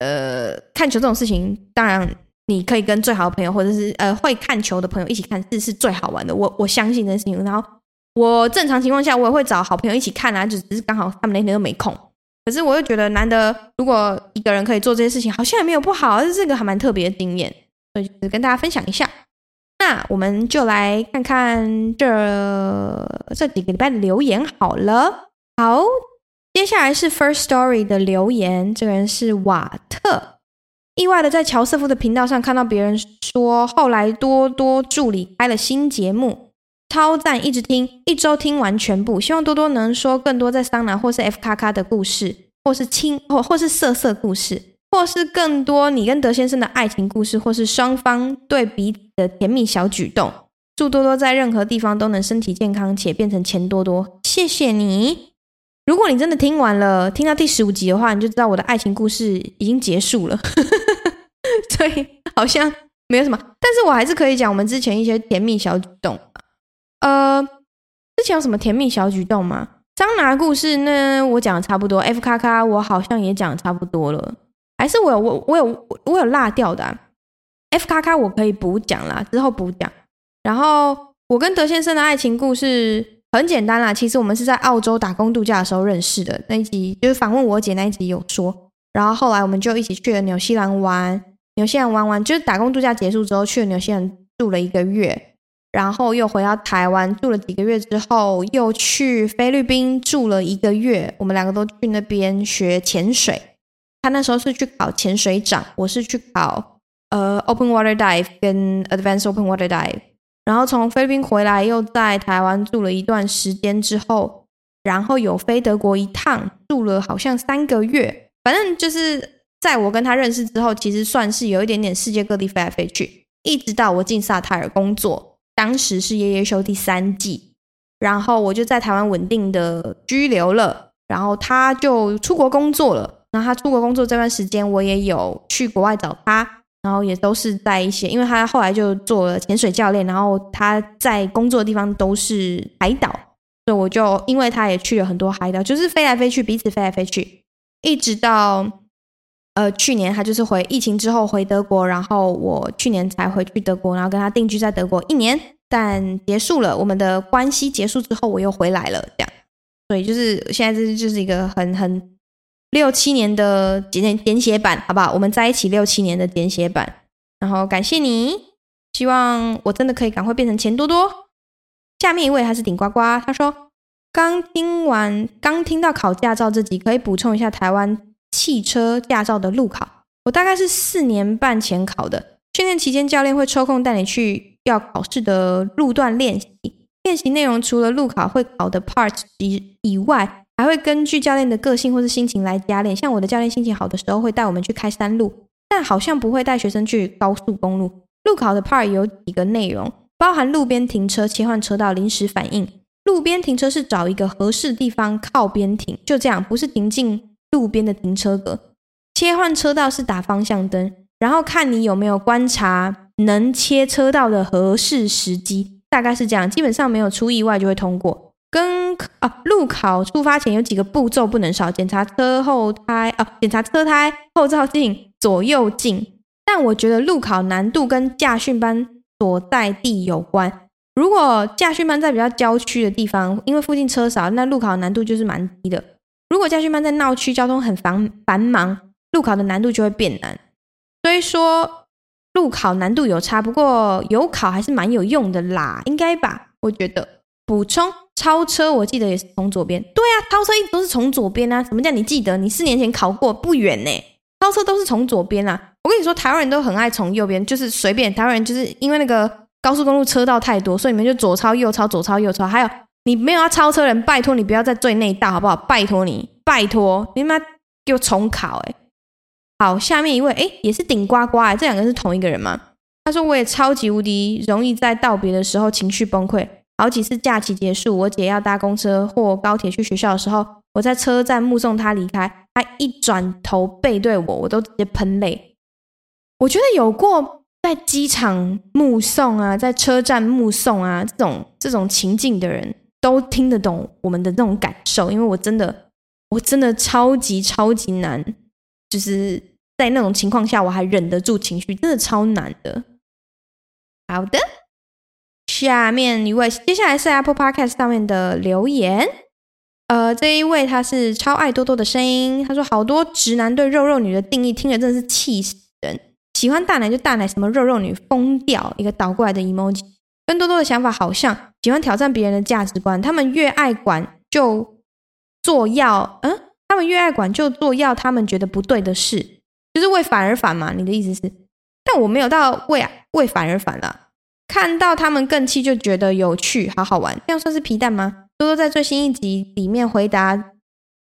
呃，看球这种事情，当然你可以跟最好的朋友或者是呃会看球的朋友一起看，是是最好玩的。我我相信这件事情。然后我正常情况下我也会找好朋友一起看啊，就只是刚好他们那天都没空。可是我又觉得难得，如果一个人可以做这些事情，好像也没有不好，这是个还蛮特别的经验，所以就是跟大家分享一下。那我们就来看看这这几个礼拜的留言好了。好，接下来是 First Story 的留言，这个人是瓦特。意外的在乔瑟夫的频道上看到别人说，后来多多助理开了新节目，超赞，一直听，一周听完全部。希望多多能说更多在桑拿或是 F 卡卡的故事，或是亲或或是色色故事。或是更多你跟德先生的爱情故事，或是双方对彼此的甜蜜小举动。祝多多在任何地方都能身体健康且变成钱多多。谢谢你。如果你真的听完了，听到第十五集的话，你就知道我的爱情故事已经结束了。所以好像没有什么，但是我还是可以讲我们之前一些甜蜜小举动。呃，之前有什么甜蜜小举动吗？桑拿故事呢？我讲的差不多。F 卡卡，我好像也讲的差不多了。还是我有我我有我有落掉的，F 卡卡我可以补讲啦，之后补讲。然后我跟德先生的爱情故事很简单啦，其实我们是在澳洲打工度假的时候认识的，那一集就是访问我姐那一集有说。然后后来我们就一起去了纽西兰玩，纽西兰玩完就是打工度假结束之后去了纽西兰住了一个月，然后又回到台湾住了几个月之后，又去菲律宾住了一个月，我们两个都去那边学潜水。他那时候是去考潜水长，我是去考呃 open water dive 跟 advanced open water dive。然后从菲律宾回来，又在台湾住了一段时间之后，然后有飞德国一趟，住了好像三个月。反正就是在我跟他认识之后，其实算是有一点点世界各地飞来飞去，一直到我进萨泰尔工作，当时是《夜夜秀》第三季，然后我就在台湾稳定的居留了，然后他就出国工作了。然后他出国工作这段时间，我也有去国外找他，然后也都是在一些，因为他后来就做了潜水教练，然后他在工作的地方都是海岛，所以我就因为他也去了很多海岛，就是飞来飞去，彼此飞来飞去，一直到呃去年他就是回疫情之后回德国，然后我去年才回去德国，然后跟他定居在德国一年，但结束了我们的关系结束之后，我又回来了，这样，所以就是现在这就是一个很很。六七年的简简写版，好不好？我们在一起六七年的简写版，然后感谢你，希望我真的可以赶快变成钱多多。下面一位还是顶呱呱，他说刚听完，刚听到考驾照这集，可以补充一下台湾汽车驾照的路考。我大概是四年半前考的，训练期间教练会抽空带你去要考试的路段练习，练习内容除了路考会考的 part 以以外。还会根据教练的个性或是心情来加练，像我的教练心情好的时候会带我们去开山路，但好像不会带学生去高速公路。路考的 part 有几个内容，包含路边停车、切换车道、临时反应。路边停车是找一个合适地方靠边停，就这样，不是停进路边的停车格。切换车道是打方向灯，然后看你有没有观察能切车道的合适时机，大概是这样，基本上没有出意外就会通过。跟啊，路考出发前有几个步骤不能少，检查车后胎啊，检查车胎、后照镜、左右镜。但我觉得路考难度跟驾训班所在地有关。如果驾训班在比较郊区的地方，因为附近车少，那路考难度就是蛮低的。如果驾训班在闹区，交通很繁繁忙，路考的难度就会变难。所以说，路考难度有差，不过有考还是蛮有用的啦，应该吧？我觉得。补充，超车我记得也是从左边。对啊，超车一直都是从左边啊。什么叫你记得？你四年前考过，不远呢。超车都是从左边啊。我跟你说，台湾人都很爱从右边，就是随便。台湾人就是因为那个高速公路车道太多，所以你们就左超右超，左超右超。还有，你没有要超车人，拜托你不要在最内道，好不好？拜托你，拜托你妈给我重考哎。好，下面一位，哎，也是顶呱呱哎，这两个是同一个人吗？他说我也超级无敌容易在道别的时候情绪崩溃。好几次假期结束，我姐要搭公车或高铁去学校的时候，我在车站目送她离开，她一转头背对我，我都直接喷泪。我觉得有过在机场目送啊，在车站目送啊这种这种情境的人都听得懂我们的那种感受，因为我真的我真的超级超级难，就是在那种情况下我还忍得住情绪，真的超难的。好的。下面一位，接下来是 Apple Podcast 上面的留言。呃，这一位他是超爱多多的声音，他说好多直男对肉肉女的定义，听着真的是气死人。喜欢大奶就大奶，什么肉肉女疯掉，一个倒过来的 emoji，跟多多的想法好像，喜欢挑战别人的价值观。他们越爱管就做要，嗯，他们越爱管就做要他们觉得不对的事，就是为反而反嘛？你的意思是？但我没有到为啊为反而反啦。看到他们更气，就觉得有趣，好好玩，这样算是皮蛋吗？多多在最新一集里面回答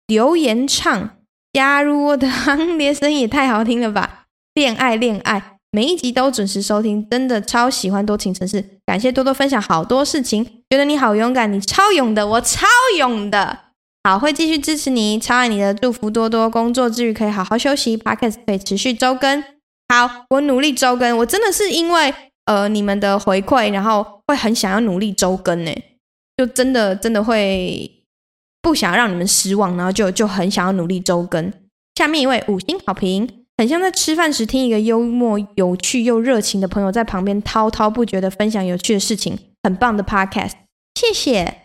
留言唱，加入我的行列，声音也太好听了吧！恋爱恋爱，每一集都准时收听，真的超喜欢多情城市，感谢多多分享好多事情，觉得你好勇敢，你超勇的，我超勇的，好，会继续支持你，超爱你的，祝福多多工作之余可以好好休息，Podcast 可以持续周更，好，我努力周更，我真的是因为。呃，你们的回馈，然后会很想要努力周更呢，就真的真的会不想让你们失望，然后就就很想要努力周更。下面一位五星好评，很像在吃饭时听一个幽默、有趣又热情的朋友在旁边滔滔不绝的分享有趣的事情，很棒的 podcast，谢谢。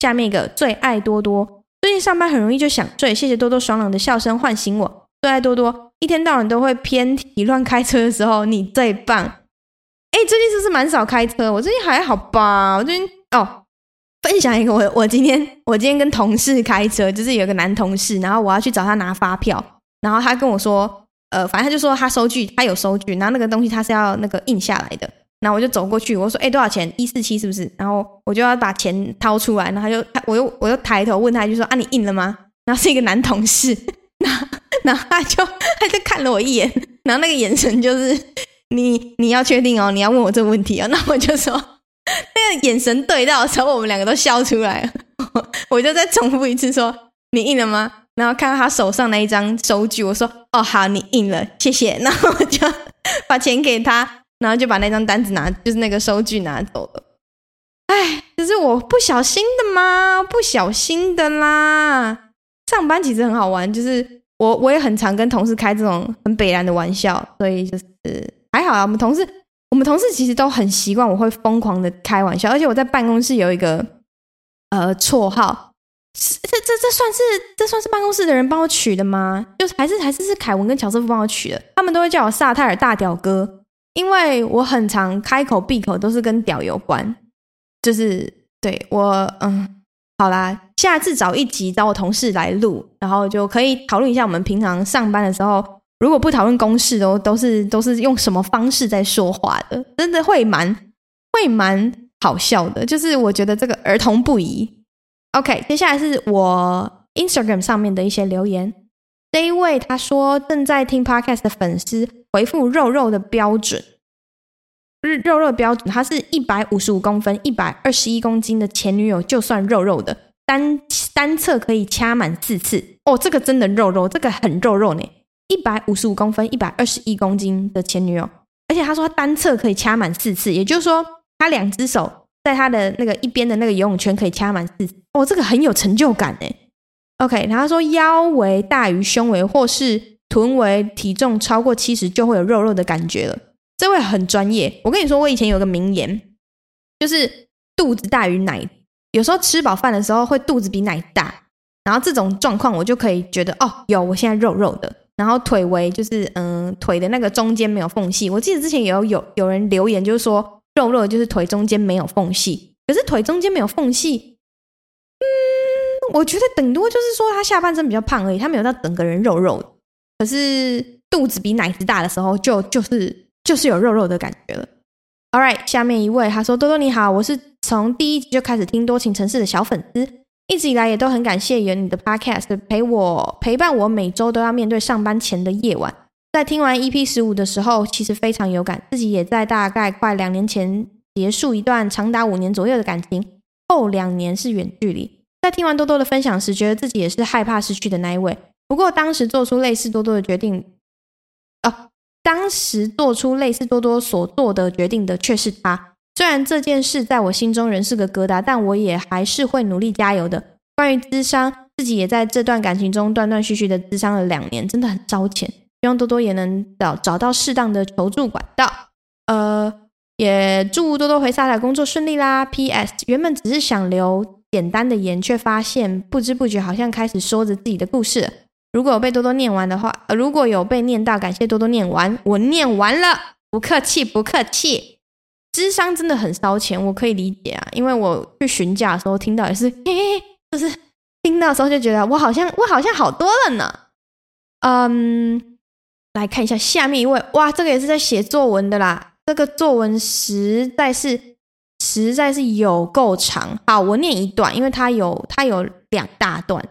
下面一个最爱多多，最近上班很容易就想睡，谢谢多多爽朗的笑声唤醒我，最爱多多，一天到晚都会偏题乱开车的时候，你最棒。哎，最近是不是蛮少开车？我最近还好吧。我最近哦，分享一个我我今天我今天跟同事开车，就是有个男同事，然后我要去找他拿发票，然后他跟我说，呃，反正他就说他收据，他有收据，然后那个东西他是要那个印下来的，然后我就走过去，我说，哎，多少钱？一四七是不是？然后我就要把钱掏出来，然后他就他我又我又抬头问他，就说啊，你印了吗？然后是一个男同事，然后然后他就他就看了我一眼，然后那个眼神就是。你你要确定哦，你要问我这个问题哦，那我就说，那个眼神对到的时候，我们两个都笑出来了。我就再重复一次说，你印了吗？然后看到他手上那一张收据，我说，哦，好，你印了，谢谢。然后我就把钱给他，然后就把那张单子拿，就是那个收据拿走了。哎，这是我不小心的吗？不小心的啦。上班其实很好玩，就是我我也很常跟同事开这种很北烂的玩笑，所以就是。还好啊，我们同事，我们同事其实都很习惯我会疯狂的开玩笑，而且我在办公室有一个呃绰号，这这这算是这算是办公室的人帮我取的吗？就还是还是是凯文跟乔瑟夫帮我取的，他们都会叫我萨泰尔大屌哥，因为我很常开口闭口都是跟屌有关，就是对我嗯，好啦，下次找一集找我同事来录，然后就可以讨论一下我们平常上班的时候。如果不讨论公式，都都是都是用什么方式在说话的，真的会蛮会蛮好笑的。就是我觉得这个儿童不宜。OK，接下来是我 Instagram 上面的一些留言。这一位他说正在听 Podcast 的粉丝回复肉肉的标准，肉肉的标准，他是一百五十五公分、一百二十一公斤的前女友，就算肉肉的，单单侧可以掐满四次。哦，这个真的肉肉，这个很肉肉呢。一百五十五公分、一百二十一公斤的前女友，而且他说他单侧可以掐满四次，也就是说他两只手在他的那个一边的那个游泳圈可以掐满四次。哦，这个很有成就感诶。OK，然后他说腰围大于胸围，或是臀围体重超过七十就会有肉肉的感觉了。这位很专业。我跟你说，我以前有个名言，就是肚子大于奶，有时候吃饱饭的时候会肚子比奶大。然后这种状况我就可以觉得哦，有我现在肉肉的，然后腿围就是嗯腿的那个中间没有缝隙。我记得之前也有有有人留言就是说肉肉就是腿中间没有缝隙，可是腿中间没有缝隙，嗯，我觉得顶多就是说他下半身比较胖而已，他没有到整个人肉肉。可是肚子比奶子大的时候就就是就是有肉肉的感觉了。All right，下面一位他说多多你好，我是从第一集就开始听多情城市的小粉丝。一直以来也都很感谢有你的 podcast 陪我陪伴我每周都要面对上班前的夜晚。在听完 EP 十五的时候，其实非常有感，自己也在大概快两年前结束一段长达五年左右的感情，后两年是远距离。在听完多多的分享时，觉得自己也是害怕失去的那一位。不过当时做出类似多多的决定，哦，当时做出类似多多所做的决定的却是他。虽然这件事在我心中仍是个疙瘩，但我也还是会努力加油的。关于咨商，自己也在这段感情中断断续续的咨商了两年，真的很烧钱。希望多多也能找找到适当的求助管道。呃，也祝多多回沙台工作顺利啦。P.S. 原本只是想留简单的言，却发现不知不觉好像开始说着自己的故事。如果有被多多念完的话，呃，如果有被念到，感谢多多念完，我念完了，不客气，不客气。智商真的很烧钱，我可以理解啊，因为我去询价的时候听到也是，嘿嘿，就是听到的时候就觉得我好像我好像好多了呢。嗯，来看一下下面一位，哇，这个也是在写作文的啦，这个作文实在是实在是有够长。好，我念一段，因为它有它有两大段，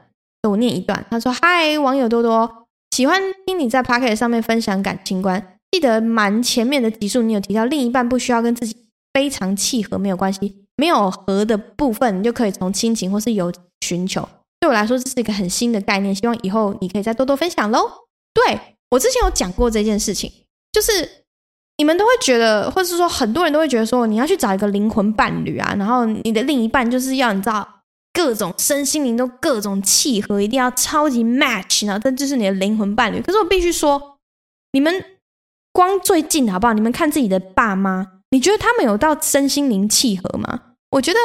我念一段。他说：“嗨，网友多多，喜欢听你在 Pocket 上面分享感情观。”记得蛮前面的集数，你有提到另一半不需要跟自己非常契合，没有关系，没有合的部分，你就可以从亲情或是有寻求。对我来说，这是一个很新的概念，希望以后你可以再多多分享喽。对，我之前有讲过这件事情，就是你们都会觉得，或是说很多人都会觉得说，你要去找一个灵魂伴侣啊，然后你的另一半就是要你知道各种身心灵都各种契合，一定要超级 match，然后这就是你的灵魂伴侣。可是我必须说，你们。光最近好不好？你们看自己的爸妈，你觉得他们有到身心灵契合吗？我觉得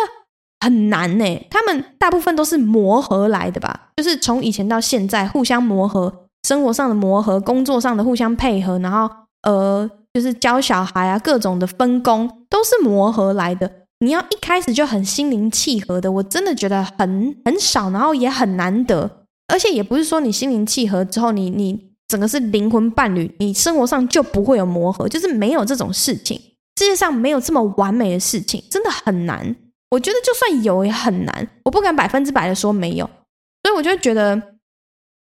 很难呢。他们大部分都是磨合来的吧，就是从以前到现在互相磨合，生活上的磨合，工作上的互相配合，然后呃，就是教小孩啊，各种的分工都是磨合来的。你要一开始就很心灵契合的，我真的觉得很很少，然后也很难得，而且也不是说你心灵契合之后，你你。整个是灵魂伴侣，你生活上就不会有磨合，就是没有这种事情。世界上没有这么完美的事情，真的很难。我觉得就算有也很难，我不敢百分之百的说没有。所以我就觉得，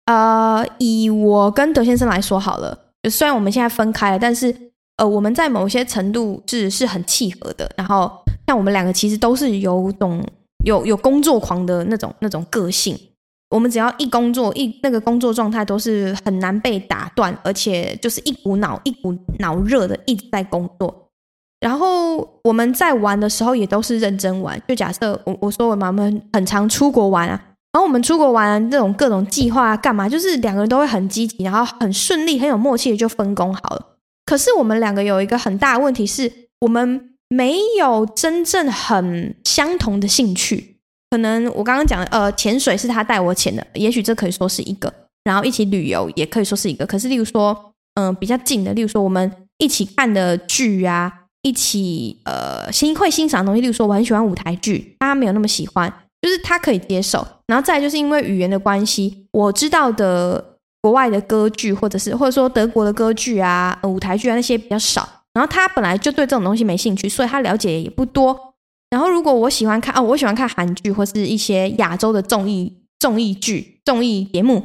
呃，以我跟德先生来说好了，就虽然我们现在分开了，但是呃，我们在某些程度是是很契合的。然后像我们两个其实都是有种有有工作狂的那种那种个性。我们只要一工作，一那个工作状态都是很难被打断，而且就是一股脑一股脑热的一直在工作。然后我们在玩的时候也都是认真玩。就假设我我说我们很常出国玩啊，然后我们出国玩这种各种计划啊干嘛，就是两个人都会很积极，然后很顺利、很有默契的就分工好了。可是我们两个有一个很大的问题是，我们没有真正很相同的兴趣。可能我刚刚讲的，呃，潜水是他带我潜的，也许这可以说是一个。然后一起旅游也可以说是一个。可是，例如说，嗯、呃，比较近的，例如说我们一起看的剧啊，一起呃，欣会欣赏的东西，例如说我很喜欢舞台剧，他没有那么喜欢，就是他可以接受。然后再就是因为语言的关系，我知道的国外的歌剧，或者是或者说德国的歌剧啊、舞台剧啊那些比较少。然后他本来就对这种东西没兴趣，所以他了解也不多。然后，如果我喜欢看哦，我喜欢看韩剧或是一些亚洲的综艺综艺剧、综艺节目，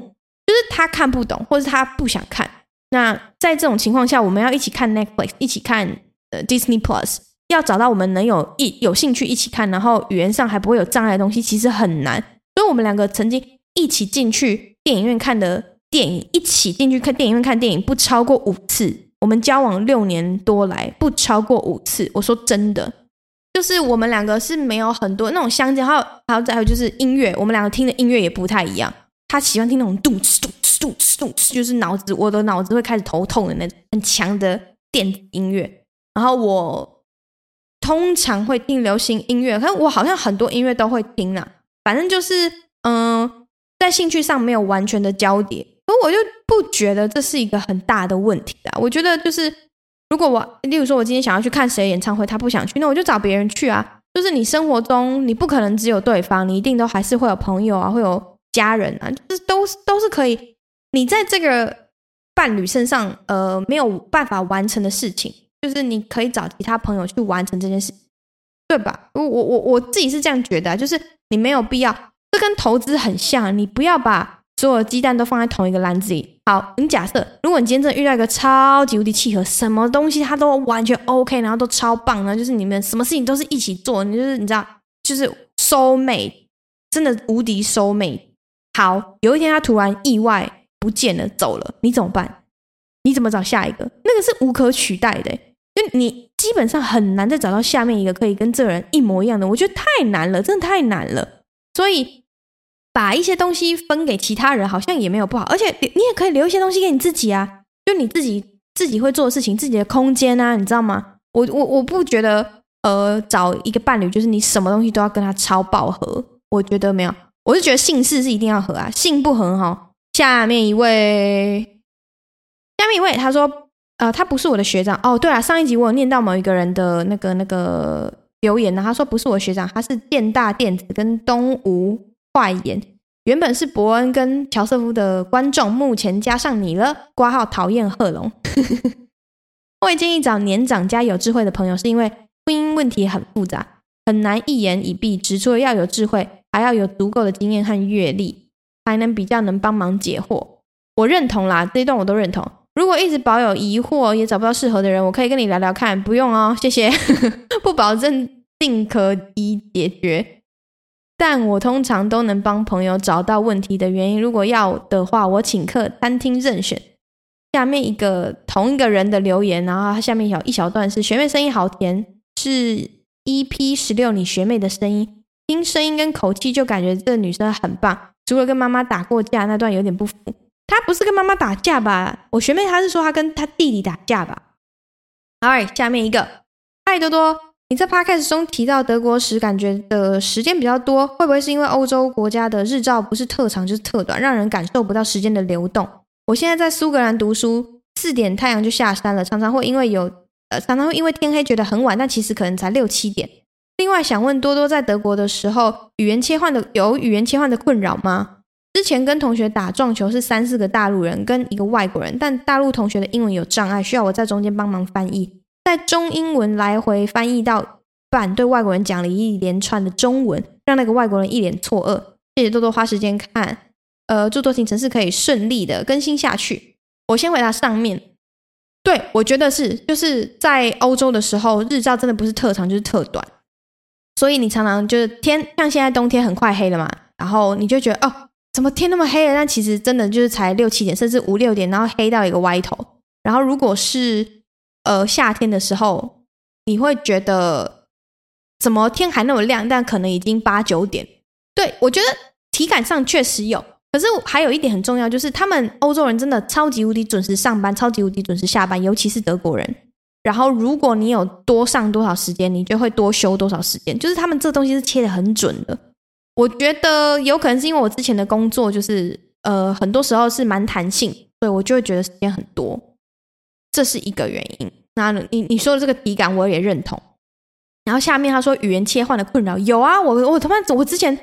就是他看不懂，或是他不想看。那在这种情况下，我们要一起看 Netflix，一起看呃 Disney Plus，要找到我们能有一有兴趣一起看，然后语言上还不会有障碍的东西，其实很难。所以我们两个曾经一起进去电影院看的电影，一起进去看电影院看电影，不超过五次。我们交往六年多来，不超过五次。我说真的。就是我们两个是没有很多那种相近，还有还有再有就是音乐，我们两个听的音乐也不太一样。他喜欢听那种咚哧咚哧咚哧咚哧，就是脑子我的脑子会开始头痛的那种很强的电子音乐。然后我通常会听流行音乐，可是我好像很多音乐都会听啊。反正就是嗯，在兴趣上没有完全的交叠，可我就不觉得这是一个很大的问题啊。我觉得就是，如果我，例如说，我今天想要去看谁演唱会，他不想去，那我就找别人去啊。就是你生活中，你不可能只有对方，你一定都还是会有朋友啊，会有家人啊，就是都都是可以。你在这个伴侣身上，呃，没有办法完成的事情，就是你可以找其他朋友去完成这件事，对吧？我我我我自己是这样觉得，就是你没有必要，这跟投资很像，你不要把所有鸡蛋都放在同一个篮子里。好，你假设，如果你今天真的遇到一个超级无敌契合，什么东西他都完全 OK，然后都超棒呢，就是你们什么事情都是一起做，你就是你知道，就是 soul mate，真的无敌 soul mate。好，有一天他突然意外不见了，走了，你怎么办？你怎么找下一个？那个是无可取代的，就你基本上很难再找到下面一个可以跟这个人一模一样的，我觉得太难了，真的太难了，所以。把一些东西分给其他人，好像也没有不好，而且你也可以留一些东西给你自己啊，就你自己自己会做的事情，自己的空间啊，你知道吗？我我我不觉得，呃，找一个伴侣就是你什么东西都要跟他超饱和，我觉得没有，我是觉得姓氏是一定要合啊，姓不合哈。下面一位，下面一位，他说，呃，他不是我的学长哦。对了，上一集我有念到某一个人的那个那个留言呢，他说不是我学长，他是建大电子跟东吴。坏眼，原本是伯恩跟乔瑟夫的观众，目前加上你了。挂号讨厌贺龙。我也建议找年长加有智慧的朋友，是因为婚姻问题很复杂，很难一言以蔽之。除了要有智慧，还要有足够的经验和阅历，才能比较能帮忙解惑。我认同啦，这一段我都认同。如果一直保有疑惑，也找不到适合的人，我可以跟你聊聊看。不用哦，谢谢，不保证定可以解决。但我通常都能帮朋友找到问题的原因。如果要的话，我请客餐厅任选。下面一个同一个人的留言，然后他下面有一小段是学妹声音好甜，是 EP 十六你学妹的声音，听声音跟口气就感觉这女生很棒。除了跟妈妈打过架那段有点不符，她不是跟妈妈打架吧？我学妹她是说她跟她弟弟打架吧？好，right, 下面一个，嗨多多。你在 podcast 中提到德国时，感觉的时间比较多，会不会是因为欧洲国家的日照不是特长就是特短，让人感受不到时间的流动？我现在在苏格兰读书，四点太阳就下山了，常常会因为有呃，常常会因为天黑觉得很晚，但其实可能才六七点。另外，想问多多在德国的时候，语言切换的有语言切换的困扰吗？之前跟同学打撞球是三四个大陆人跟一个外国人，但大陆同学的英文有障碍，需要我在中间帮忙翻译。在中英文来回翻译到半，对外国人讲了一连串的中文，让那个外国人一脸错愕。谢谢多多花时间看，呃，祝多行程是可以顺利的更新下去。我先回答上面，对，我觉得是，就是在欧洲的时候，日照真的不是特长就是特短，所以你常常就是天，像现在冬天很快黑了嘛，然后你就觉得哦，怎么天那么黑了？但其实真的就是才六七点，甚至五六点，然后黑到一个歪头。然后如果是呃，夏天的时候，你会觉得怎么天还那么亮，但可能已经八九点。对，我觉得体感上确实有，可是还有一点很重要，就是他们欧洲人真的超级无敌准时上班，超级无敌准时下班，尤其是德国人。然后，如果你有多上多少时间，你就会多休多少时间，就是他们这东西是切的很准的。我觉得有可能是因为我之前的工作就是呃，很多时候是蛮弹性，所以我就会觉得时间很多。这是一个原因。那你你说的这个体感我也认同。然后下面他说语言切换的困扰有啊，我我他妈我之前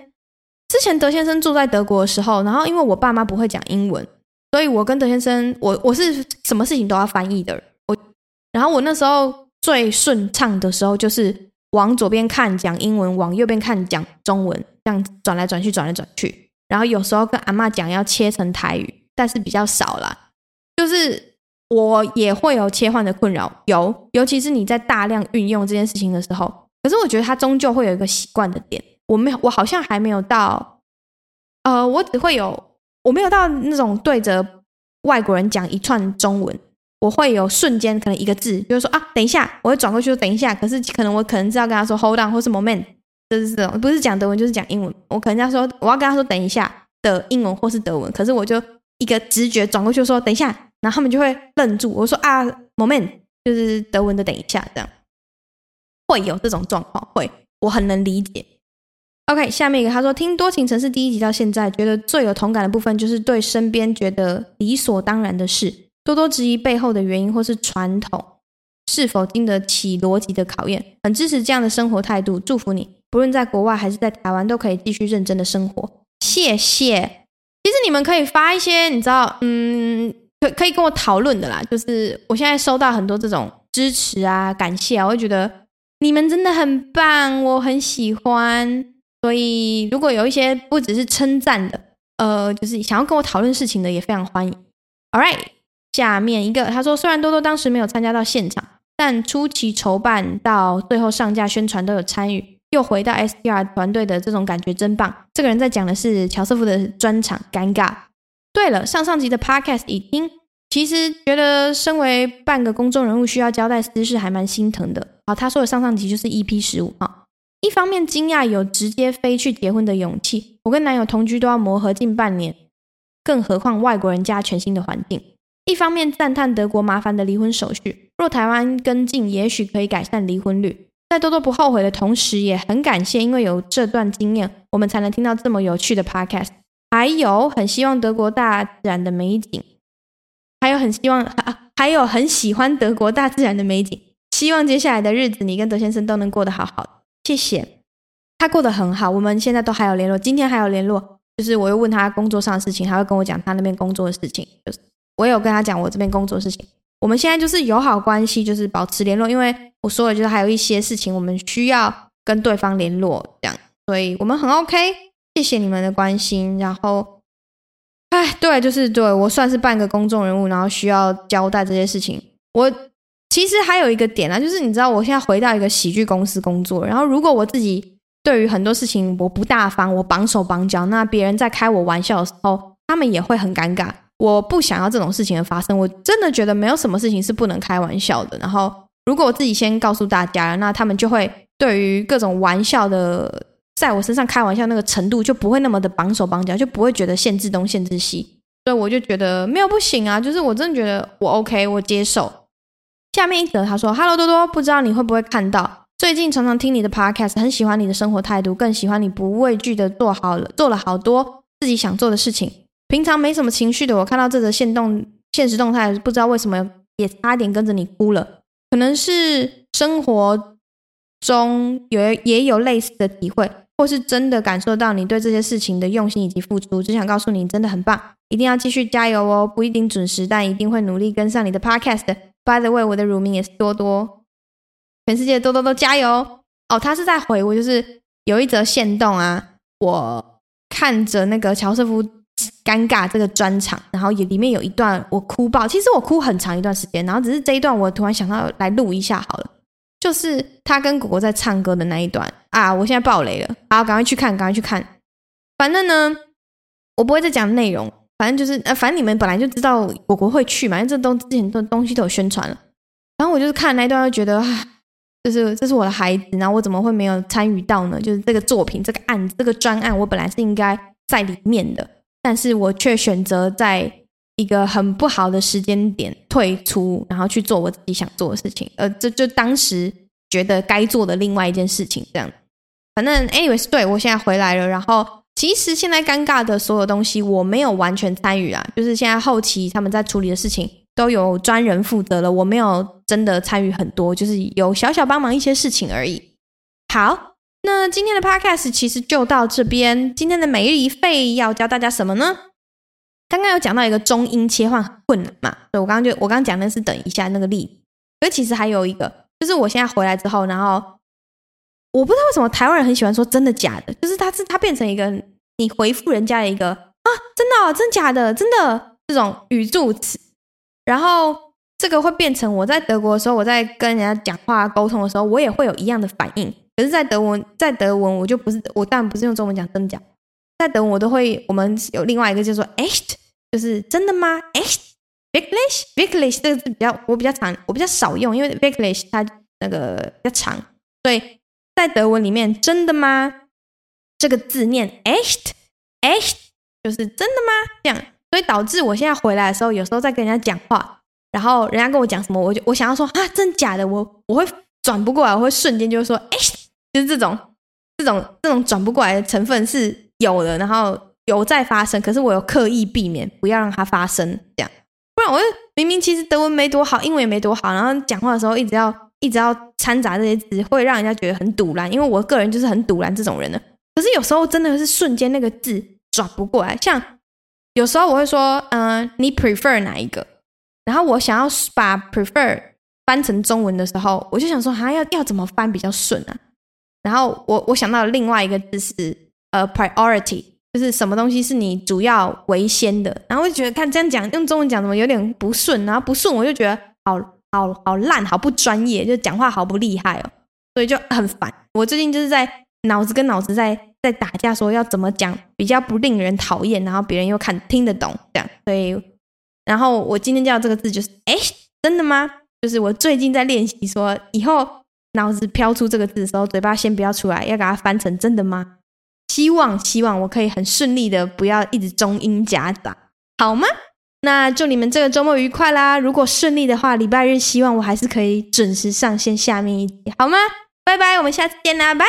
之前德先生住在德国的时候，然后因为我爸妈不会讲英文，所以我跟德先生我我是什么事情都要翻译的。我然后我那时候最顺畅的时候就是往左边看讲英文，往右边看讲中文，这样转来转去转来转去。然后有时候跟阿嬷讲要切成台语，但是比较少啦，就是。我也会有切换的困扰，有，尤其是你在大量运用这件事情的时候。可是我觉得它终究会有一个习惯的点。我没有，我好像还没有到，呃，我只会有，我没有到那种对着外国人讲一串中文，我会有瞬间可能一个字，就是说啊，等一下，我会转过去说等一下。可是可能我可能是要跟他说 hold on 或是 moment，就是这种，不是讲德文就是讲英文。我可能要说我要跟他说等一下的英文或是德文，可是我就一个直觉转过去说等一下。然后他们就会愣住。我说啊，moment，就是德文的等一下，这样会有这种状况，会，我很能理解。OK，下面一个他说，听多情城市第一集到现在，觉得最有同感的部分就是对身边觉得理所当然的事，多多质疑背后的原因或是传统是否经得起逻辑的考验。很支持这样的生活态度，祝福你，不论在国外还是在台湾，都可以继续认真的生活。谢谢。其实你们可以发一些，你知道，嗯，可可以跟我讨论的啦。就是我现在收到很多这种支持啊、感谢啊，我会觉得你们真的很棒，我很喜欢。所以，如果有一些不只是称赞的，呃，就是想要跟我讨论事情的，也非常欢迎。All right，下面一个，他说，虽然多多当时没有参加到现场，但初期筹办到最后上架宣传都有参与，又回到 SDR 团队的这种感觉真棒。这个人在讲的是乔瑟夫的专场，尴尬。对了，上上集的 Podcast 已听，其实觉得身为半个公众人物，需要交代私事，还蛮心疼的。好，他说的上上集就是 EP 十五号。一方面惊讶有直接飞去结婚的勇气，我跟男友同居都要磨合近半年，更何况外国人加全新的环境。一方面赞叹德国麻烦的离婚手续，若台湾跟进，也许可以改善离婚率。在多多不后悔的同时，也很感谢，因为有这段经验，我们才能听到这么有趣的 podcast。还有很希望德国大自然的美景，还有很希望，还有很喜欢德国大自然的美景。希望接下来的日子，你跟德先生都能过得好好的。谢谢，他过得很好，我们现在都还有联络，今天还有联络，就是我又问他工作上的事情，他会跟我讲他那边工作的事情，就是我有跟他讲我这边工作的事情，我们现在就是友好关系，就是保持联络，因为我说了，就是还有一些事情我们需要跟对方联络，这样，所以我们很 OK，谢谢你们的关心，然后，哎，对，就是对我算是半个公众人物，然后需要交代这些事情，我。其实还有一个点啊，就是你知道，我现在回到一个喜剧公司工作，然后如果我自己对于很多事情我不大方，我绑手绑脚，那别人在开我玩笑的时候，他们也会很尴尬。我不想要这种事情的发生，我真的觉得没有什么事情是不能开玩笑的。然后如果我自己先告诉大家，那他们就会对于各种玩笑的在我身上开玩笑那个程度就不会那么的绑手绑脚，就不会觉得限制东限制西。所以我就觉得没有不行啊，就是我真的觉得我 OK，我接受。下面一则，他说：“Hello 多多，不知道你会不会看到？最近常常听你的 Podcast，很喜欢你的生活态度，更喜欢你不畏惧的做好了做了好多自己想做的事情。平常没什么情绪的我，看到这则现动现实动态，不知道为什么也差点跟着你哭了。可能是生活中有也有类似的体会，或是真的感受到你对这些事情的用心以及付出。只想告诉你，真的很棒，一定要继续加油哦！不一定准时，但一定会努力跟上你的 Podcast。” By the way，我的乳名也是多多，全世界多多都加油哦！他是在回我，就是有一则线动啊，我看着那个乔瑟夫尴尬这个专场，然后也里面有一段我哭爆，其实我哭很长一段时间，然后只是这一段我突然想到来录一下好了，就是他跟果果在唱歌的那一段啊，我现在爆雷了，好，赶快去看，赶快去看，反正呢，我不会再讲内容。反正就是呃，反正你们本来就知道果果会去嘛，因为这东之前的东西都有宣传了。然后我就是看那一段，就觉得啊，就是这是我的孩子，然后我怎么会没有参与到呢？就是这个作品、这个案、这个专案，我本来是应该在里面的，但是我却选择在一个很不好的时间点退出，然后去做我自己想做的事情。呃，这就当时觉得该做的另外一件事情，这样。反正 anyways，对，我现在回来了，然后。其实现在尴尬的所有东西我没有完全参与啊，就是现在后期他们在处理的事情都有专人负责了，我没有真的参与很多，就是有小小帮忙一些事情而已。好，那今天的 podcast 其实就到这边。今天的每日一费要教大家什么呢？刚刚有讲到一个中英切换很困难嘛，所以我刚刚就我刚刚讲的是等一下那个例子，可其实还有一个，就是我现在回来之后，然后。我不知道为什么台湾人很喜欢说真的假的，就是它是它变成一个你回复人家的一个啊，真的哦，真假的，真的这种语助词，然后这个会变成我在德国的时候，我在跟人家讲话沟通的时候，我也会有一样的反应。可是，在德文，在德文我就不是，我当然不是用中文讲真假，在德文我都会，我们有另外一个叫做 echt，就是真的吗？echt，wirklich，wirklich，这个字比较我比较常，我比较少用，因为 wirklich 它那个比较长，所以。在德文里面，真的吗？这个字念 echt，echt 就是真的吗？这样，所以导致我现在回来的时候，有时候在跟人家讲话，然后人家跟我讲什么，我就我想要说啊，真假的，我我会转不过来，我会瞬间就说 echt，就是这种，这种这种转不过来的成分是有的，然后有在发生，可是我有刻意避免不要让它发生，这样，不然我明明其实德文没多好，英文也没多好，然后讲话的时候一直要一直要掺杂这些字，会让人家觉得很赌烂，因为我个人就是很赌烂这种人的。可是有时候真的是瞬间那个字转不过来，像有时候我会说，嗯、你 prefer 哪一个？然后我想要把 prefer 翻成中文的时候，我就想说，哈，要要怎么翻比较顺啊？然后我我想到另外一个字是呃 priority，就是什么东西是你主要为先的。然后我就觉得看这样讲用中文讲怎么有点不顺，然后不顺我就觉得好好好烂，好不专业，就讲话好不厉害哦，所以就很烦。我最近就是在脑子跟脑子在在打架，说要怎么讲比较不令人讨厌，然后别人又看听得懂这样，所以。然后我今天叫这个字就是，哎，真的吗？就是我最近在练习说，以后脑子飘出这个字的时候，嘴巴先不要出来，要给它翻成真的吗？希望希望我可以很顺利的，不要一直中英夹杂，好吗？那祝你们这个周末愉快啦！如果顺利的话，礼拜日希望我还是可以准时上线下面一集，好吗？拜拜，我们下次见啦，拜。